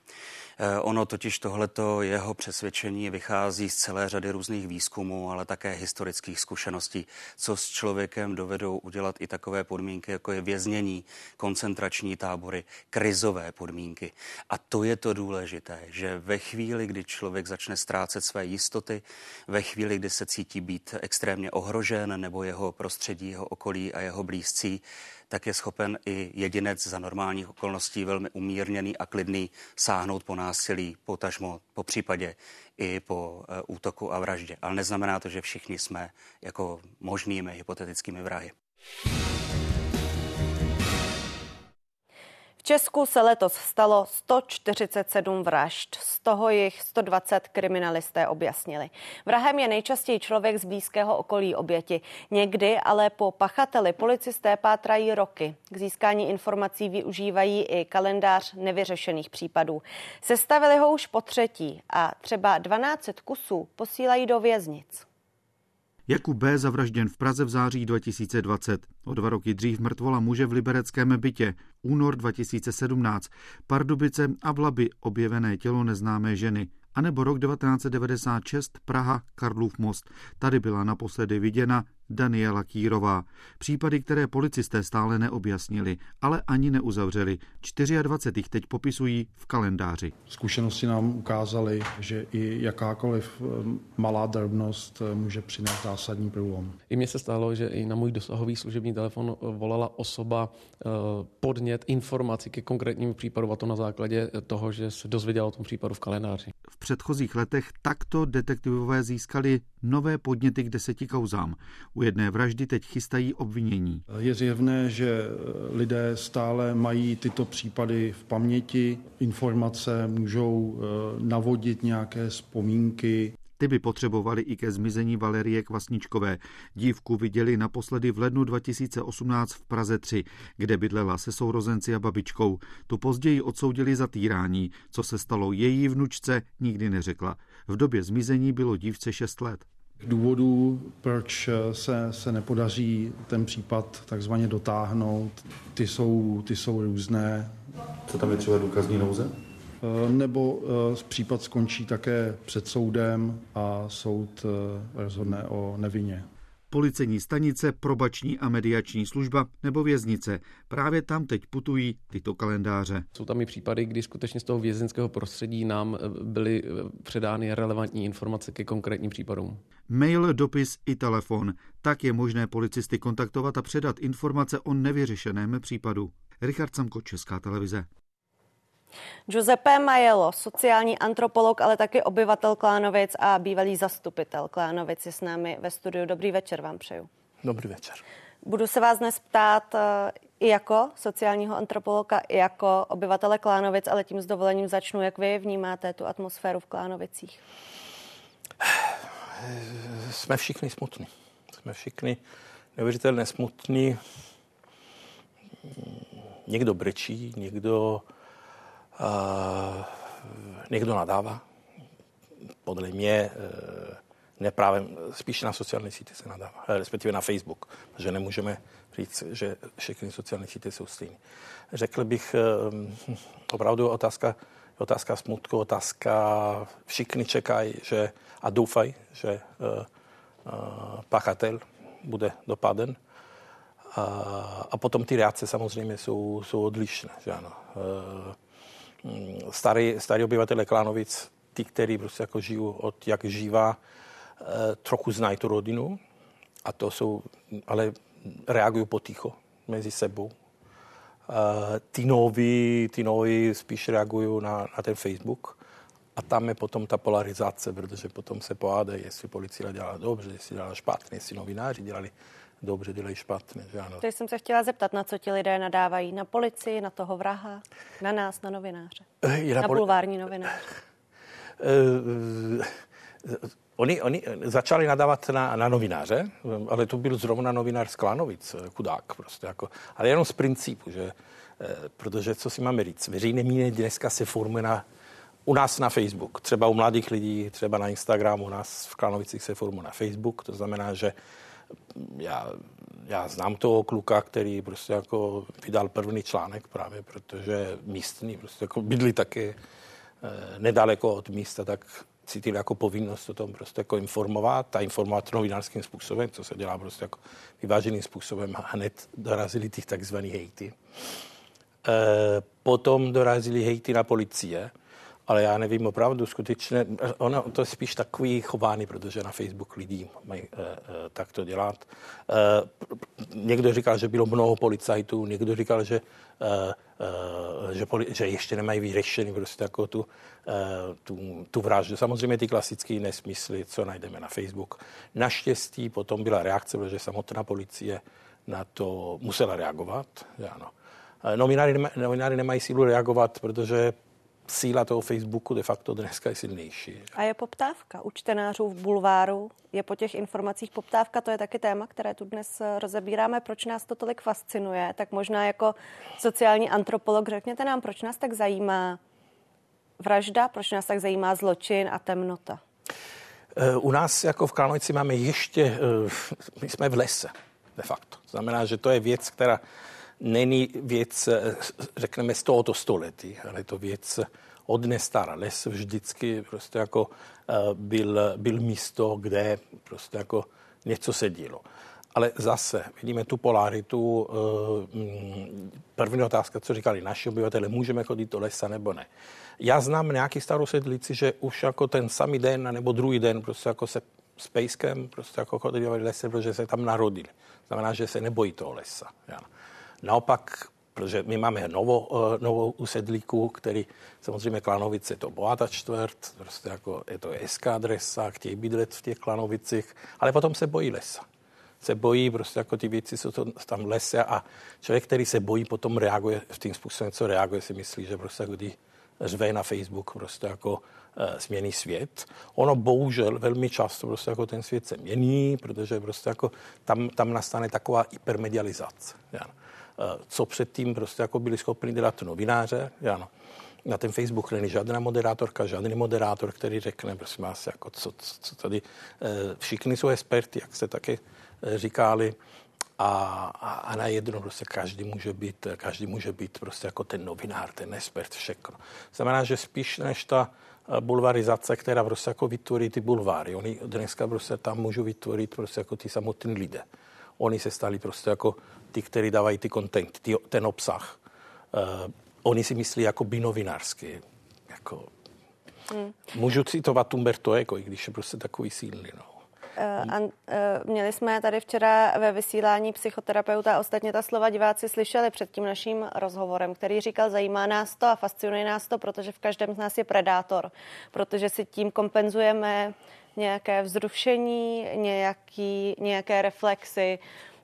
Eh, ono totiž tohleto jeho přesvědčení vychází z celé řady různých výzkumů, ale také historických zkušeností, co s člověkem dovedou udělat i takové podmínky, jako je věznění, koncentrační tábory, krizové podmínky. A to je to důležité, že ve chvíli, kdy člověk začne ztrácet své jistoty, ve chvíli, kdy se cítí být extrémně ohrožen nebo jeho prostředí, jeho okolí a jeho blízcí, tak je schopen i jedinec za normálních okolností velmi umírněný a klidný sáhnout po násilí, potažmo, po případě i po e, útoku a vraždě. Ale neznamená to, že všichni jsme jako možnými hypotetickými vrahy. V Česku se letos stalo 147 vražd, z toho jich 120 kriminalisté objasnili. Vrahem je nejčastěji člověk z blízkého okolí oběti. Někdy ale po pachateli policisté pátrají roky. K získání informací využívají i kalendář nevyřešených případů. Sestavili ho už po třetí a třeba 12 kusů posílají do věznic. Jakub B. zavražděn v Praze v září 2020. O dva roky dřív mrtvola muže v libereckém bytě. Únor 2017. Pardubice a v Labi objevené tělo neznámé ženy anebo rok 1996 Praha Karlův most. Tady byla naposledy viděna Daniela Kýrová. Případy, které policisté stále neobjasnili, ale ani neuzavřeli. 24 jich teď popisují v kalendáři. Zkušenosti nám ukázaly, že i jakákoliv eh, malá drobnost eh, může přinést zásadní průlom. I mně se stalo, že i na můj dosahový služební telefon eh, volala osoba podnět informací ke konkrétnímu případu a to na základě toho, že se dozvěděla o tom případu v kalendáři. V předchozích letech takto detektivové získali nové podněty k deseti kauzám. U jedné vraždy teď chystají obvinění. Je zjevné, že lidé stále mají tyto případy v paměti, informace můžou eh, navodit nějaké vzpomínky. Ty by potřebovali i ke zmizení Valerie Kvasničkové. Dívku viděli naposledy v lednu 2018 v Praze 3, kde bydlela se sourozenci a babičkou. Tu později odsoudili za týrání. Co se stalo její vnučce, nikdy neřekla. V době zmizení bylo dívce 6 let. Důvodů, proč se, se nepodaří ten případ takzvaně dotáhnout, ty jsou, ty jsou různé. Co tam je třeba důkazní nouze? Eh, nebo eh, případ skončí také před soudem a soud eh, rozhodne o nevině policejní stanice, probační a mediační služba nebo věznice. Právě tam teď putují tyto kalendáře. Jsou tam i případy, kdy skutečně z toho vězenského prostředí nám eh, byly eh, předány relevantní informace ke konkrétním případům. Mail, dopis i telefon. Tak je možné policisty kontaktovat a předat informace o nevyřešeném případu. Richard Samko, Česká televize. Giuseppe Majelo, sociální antropolog, ale taky obyvatel Klánovic a bývalý zastupitel Klánovic je s námi ve studiu. Dobrý večer vám přeju. Dobrý večer. Budu se vás dnes ptát eh, i jako sociálního antropologa, i jako obyvatele Klánovic, ale tím s dovolením začnu, jak vy vnímáte tu atmosféru v Klánovicích. Jsme všichni smutní. Jsme všichni neuvěřitelně smutní. Někdo brečí, někdo, uh, někdo nadává. Podle mě uh, neprávem, spíš na sociální sítě se nadává, eh, respektive na Facebook, protože nemůžeme říct, že všechny sociální sítě jsou stejné. Řekl bych opravdu otázka, otázka smutku, otázka, všichni čekají že, a doufají, že uh, pachatel bude dopaden. A, a potom ty reakce samozřejmě jsou, jsou odlišné. Že ano. Starý, starý obyvatele Klánovic, ty, kteří prostě jako žijou od jak žívá, trochu znají tu rodinu a to jsou, ale reagují poticho mezi sebou. Ty noví, ty noví spíš reagují na, na ten Facebook a tam je potom ta polarizace, protože potom se pohádají, jestli policie dělala dobře, jestli dělala špatně, jestli novináři dělali dobře, dělají špatně. Že ano. To jsem se chtěla zeptat, na co ti lidé nadávají? Na policii, na toho vraha, na nás, na novináře? Je na, na poli... bulvární novináře? Uh, Oni, oni začali nadávat na, na novináře, ale to byl zrovna novinář z Klánovic, chudák prostě jako, ale jenom z principu, že, protože co si máme říct, veřejné mínění dneska se formuje na u nás na Facebook, třeba u mladých lidí, třeba na Instagramu, u nás v Klanovicích se formuje na Facebook, to znamená, že já, já znám toho kluka, který prostě jako vydal první článek právě, protože místní prostě jako bydli taky eh, nedaleko od místa, tak cítili jako povinnost o tom prostě jako informovat a informovat novinářským způsobem, co se dělá prostě jako vyváženým způsobem a hned dorazili těch takzvaných hejty. E, potom dorazili hejty na policie, ale já nevím opravdu skutečně, ono to je spíš takový chování, protože na Facebook lidi mají e, e, tak to dělat. E, někdo říkal, že bylo mnoho policajtů, někdo říkal, že, e, e, že, poli, že ještě nemají vyřešený prostě jako tu, e, tu, tu vraždu. Samozřejmě ty klasické nesmysly, co najdeme na Facebook. Naštěstí potom byla reakce, protože samotná policie na to musela reagovat. Ano. Novináři, novináři nemají sílu reagovat, protože síla toho Facebooku de facto dneska je silnější. A je poptávka u čtenářů v bulváru? Je po těch informacích poptávka? To je taky téma, které tu dnes eh, rozebíráme. Proč nás to tolik fascinuje? Tak možná jako sociální antropolog řekněte nám, proč nás tak zajímá vražda, proč nás tak zajímá zločin a temnota? Eh, u nás jako v Kránovici máme ještě, eh, my jsme v lese de facto. Znamená, že to je věc, která není věc, řekneme, z tohoto století, ale je to věc od nestara. Les vždycky prostě jako eh, byl, byl místo, kde prostě jako něco se dělo. Ale zase vidíme tu polaritu. Eh, mm, první otázka, co říkali naši obyvatele, můžeme chodit do lesa nebo ne. Já znám nějaký starou sedlici, že už jako ten samý den nebo druhý den prostě jako se s pejskem prostě jako chodili do lesa, protože se tam narodili. Znamená, že se nebojí toho lesa. Já. Naopak, protože my máme novo, eh, novou usedlíku, který samozřejmě Klanovice to bohatá čtvrt, prostě jako je to hezká adresa, chtějí bydlet v těch Klanovicích, ale potom se bojí lesa. Se bojí, prostě jako ty věci jsou to, tam lese a člověk, který se bojí, potom reaguje v tím způsobem, co reaguje, si myslí, že prostě kdy řve na Facebook prostě jako e, změní svět. Ono bohužel velmi často prostě jako ten svět se mění, protože prostě jako tam, tam nastane taková hypermedializace. Ja. Eh, co předtím prostě jako byli schopni dělat novináře. Ano. Na ten Facebook není žádná moderátorka, žádný moderátor, který řekne, prosím vás, jako co, co, tady, eh, všichni jsou experti, jak jste taky eh, říkali, a, a, a najednou prostě každý může být, každý může být prostě jako ten novinár, ten expert, všechno. Znamená, že spíš než ta bulvarizace, která prostě jako vytvoří ty bulváry. Oni dneska prostě tam můžou vytvořit prostě jako ty samotní lidé. Oni se stali prostě jako ty, kteří dávají ty content, ty, ten obsah. Uh, oni si myslí jako by novinářský. Jako, hmm. Můžu citovat Umberto Eco, i když je prostě takový sílný. No. Uh, an, uh, měli jsme tady včera ve vysílání psychoterapeuta, ostatně ta slova diváci slyšeli před tím naším rozhovorem, který říkal, zajímá nás to a fascinuje nás to, protože v každém z nás je predátor, protože si tím kompenzujeme nějaké vzrušení, nějaký, nějaké reflexy,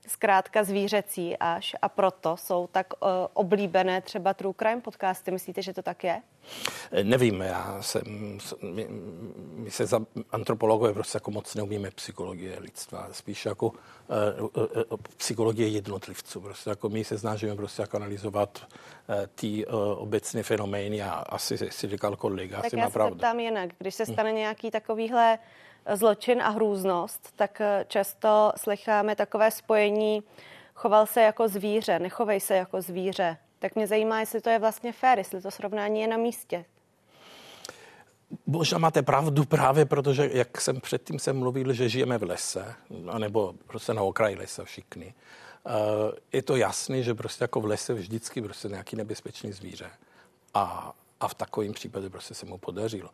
zkrátka zvířecí až a proto jsou tak uh, oblíbené třeba true crime podcasty. Myslíte, že to tak je? Nevím, já jsem, my, my se za antropologové prostě jako moc neumíme psychologie lidstva, spíš jako uh, uh, psychologie jednotlivců. Prostě jako my se snažíme prostě jako analyzovat uh, ty uh, obecné fenomény a asi si říkal kolega, tak asi já má se pravdu. zeptám jinak. Když se Hm. stane nějaký takovýhle zločin a hrůznost, tak často slycháme takové spojení choval se jako zvíře, nechovej se jako zvíře. Tak mě zajímá, jestli to je vlastně fér, jestli to srovnání je na místě. Možná máte pravdu právě, protože jak jsem předtím jsem mluvil, že žijeme v lese, anebo prostě na okraji lesa všichni. Je to jasné, že prostě jako v lese vždycky prostě nějaký nebezpečný zvíře. A, a v takovém případě prostě se mu podařilo.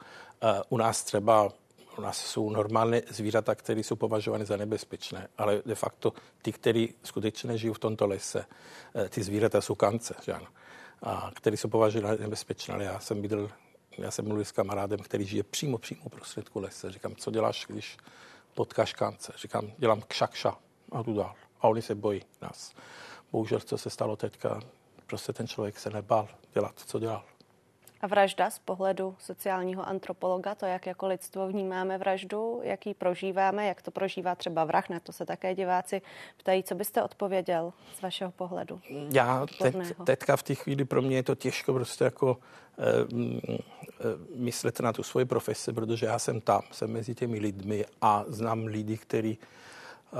U nás třeba u nás jsou normálně zvířata, které jsou považovány za nebezpečné, ale de facto ty, kteří skutečně žijí v tomto lese, ty zvířata jsou kance, že ano, a který jsou považovány za nebezpečné. Ale já jsem viděl, já jsem mluvil s kamarádem, který žije přímo, přímo prostředku lese. Říkám, co děláš, když potkáš kance? Říkám, dělám kšakša a jdu dál. A oni se bojí nás. Bohužel, co se stalo teďka, prostě ten člověk se nebál dělat, co dělal. A vražda z pohledu sociálního antropologa, to, jak jako lidstvo vnímáme vraždu, jak ji prožíváme, jak to prožívá třeba vrah, na to se také diváci ptají. Co byste odpověděl z vašeho pohledu? Já teď, teďka v té chvíli pro mě je to těžko prostě jako e, myslet na tu svoji profesi, protože já jsem tam, jsem mezi těmi lidmi a znám lidi, který, e,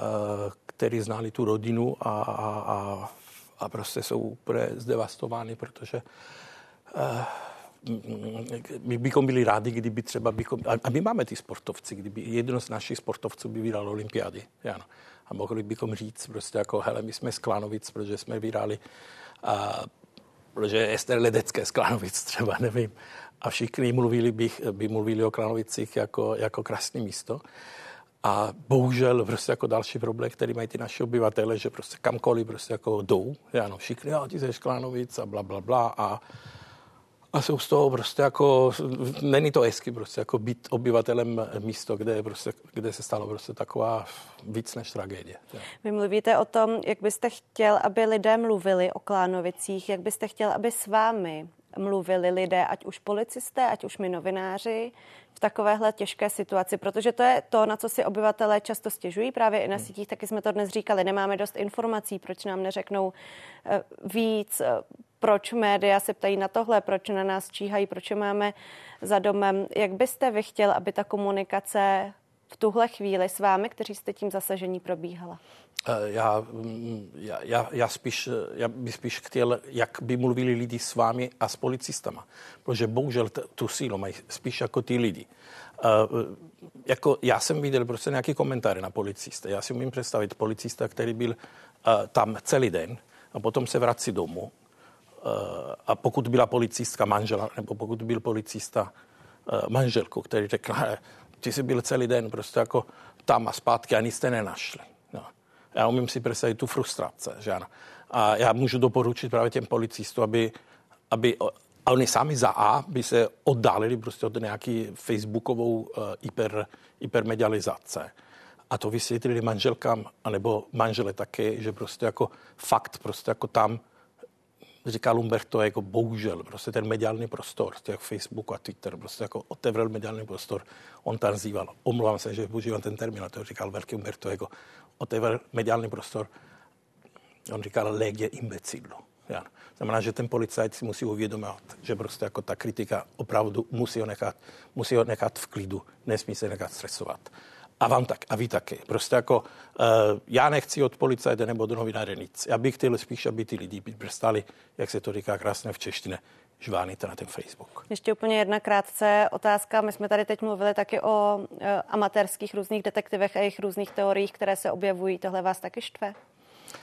který znali tu rodinu a, a, a, a prostě jsou úplně zdevastovány, protože e, my bychom byli rádi, kdyby třeba bychom, a my máme ty sportovci, kdyby jedno z našich sportovců by vyhrál olympiády. A mohli bychom říct prostě jako, hele, my jsme z Klánovic, protože jsme vyhráli, a, protože Ester Ledecké z Klánovic třeba, nevím. A všichni mluvili bych, by mluvili o Klánovicích jako, jako krásné místo. A bohužel prostě jako další problém, který mají ty naši obyvatele, že prostě kamkoliv prostě jako jdou, ano, všichni, jo, ty jsi a bla, bla, bla a a jsou z toho prostě jako, není to hezky prostě jako být obyvatelem místo, kde, prostě, kde se stalo prostě taková víc než tragédie. Vy mluvíte o tom, jak byste chtěl, aby lidé mluvili o Klánovicích, jak byste chtěl, aby s vámi mluvili lidé, ať už policisté, ať už my novináři, v takovéhle těžké situaci, protože to je to, na co si obyvatelé často stěžují, právě i na sítích, taky jsme to dnes říkali, nemáme dost informací, proč nám neřeknou víc, proč média se ptají na tohle, proč na nás číhají, proč je máme za domem. Jak byste vy chtěl, aby ta komunikace v tuhle chvíli s vámi, kteří jste tím zasažení, probíhala? Já, já, já, já, spíš, já bych spíš chtěl, jak by mluvili lidi s vámi a s policistama. Protože bohužel t, tu sílu mají spíš jako ty lidi. Uh, jako já jsem viděl prostě nějaký komentáře na policista. Já si umím představit policista, který byl uh, tam celý den a potom se vrací domů a pokud byla policistka manžela, nebo pokud byl policista manželku, který řekl, ty jsi byl celý den prostě jako tam a zpátky a nic jste nenašli. Já umím si představit tu frustrace, že ano. A já můžu doporučit právě těm policistům, aby, aby a oni sami za A by se oddálili prostě od nějaký facebookovou uh, hyper, hypermedializace. A to vysvětlili manželkám, anebo manžele také, že prostě jako fakt prostě jako tam říká Lumberto, jako bohužel, prostě ten mediální prostor, těch Facebook a Twitter, prostě jako otevřel mediální prostor, on tam nazýval, omlouvám se, že používám ten termín, ale to říkal velký Umberto, jako otevřel mediální prostor, on říkal legie imbecillo. Ja. Znamená, že ten policajt si musí uvědomovat, že prostě jako ta kritika opravdu musí ho nechat, musí ho nechat v klidu, nesmí se nechat stresovat. A vám tak, a vy taky. Prostě jako uh, já nechci od policajte nebo od novináře nic. Já bych chtěl spíš, aby ty lidi přestali, jak se to říká krásně v češtině, žvánit na ten Facebook. Ještě úplně jedna krátce otázka. My jsme tady teď mluvili taky o uh, amatérských různých detektivech a jejich různých teoriích, které se objevují. Tohle vás taky štve?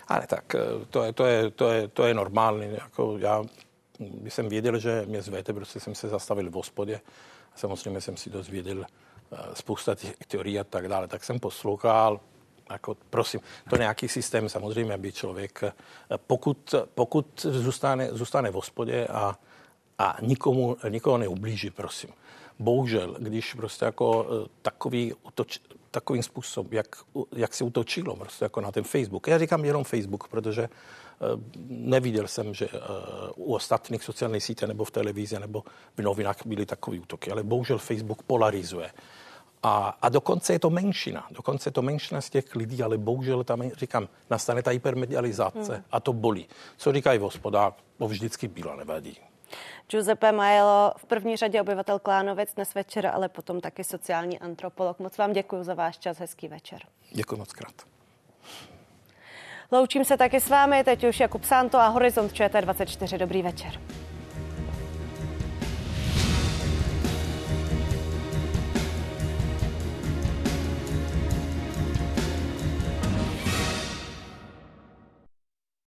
Ale tak to je, to je, to je, to je normální. Jako já když jsem věděl, že mě zvete, prostě jsem se zastavil v hospodě. Samozřejmě jsem si dozvěděl spousta těch teorií a tak dále, tak jsem poslouchal, jako prosím, to nějaký systém samozřejmě, aby člověk, pokud, pokud zůstane, zůstane v hospodě a, a nikomu, nikoho neublíží, prosím. Bohužel, když prostě jako takový utoč, takovým způsobem, jak, jak se utočilo prostě jako na ten Facebook. Já říkám jenom Facebook, protože neviděl jsem, že u ostatních sociálních sítě nebo v televizi nebo v novinách byly takové útoky, ale bohužel Facebook polarizuje. A, a dokonce je to menšina, dokonce je to menšina z těch lidí, ale bohužel tam, říkám, nastane ta hypermedializace hmm. a to bolí. Co říkají v hospodách, to vždycky bylo, nevadí. Giuseppe Majelo, v první řadě obyvatel Klánovic dnes večer, ale potom taky sociální antropolog. Moc vám děkuji za váš čas, hezký večer. Děkuji moc krát. Loučím se taky s vámi, teď už Jakub Santo a Horizont ČT24. Dobrý večer.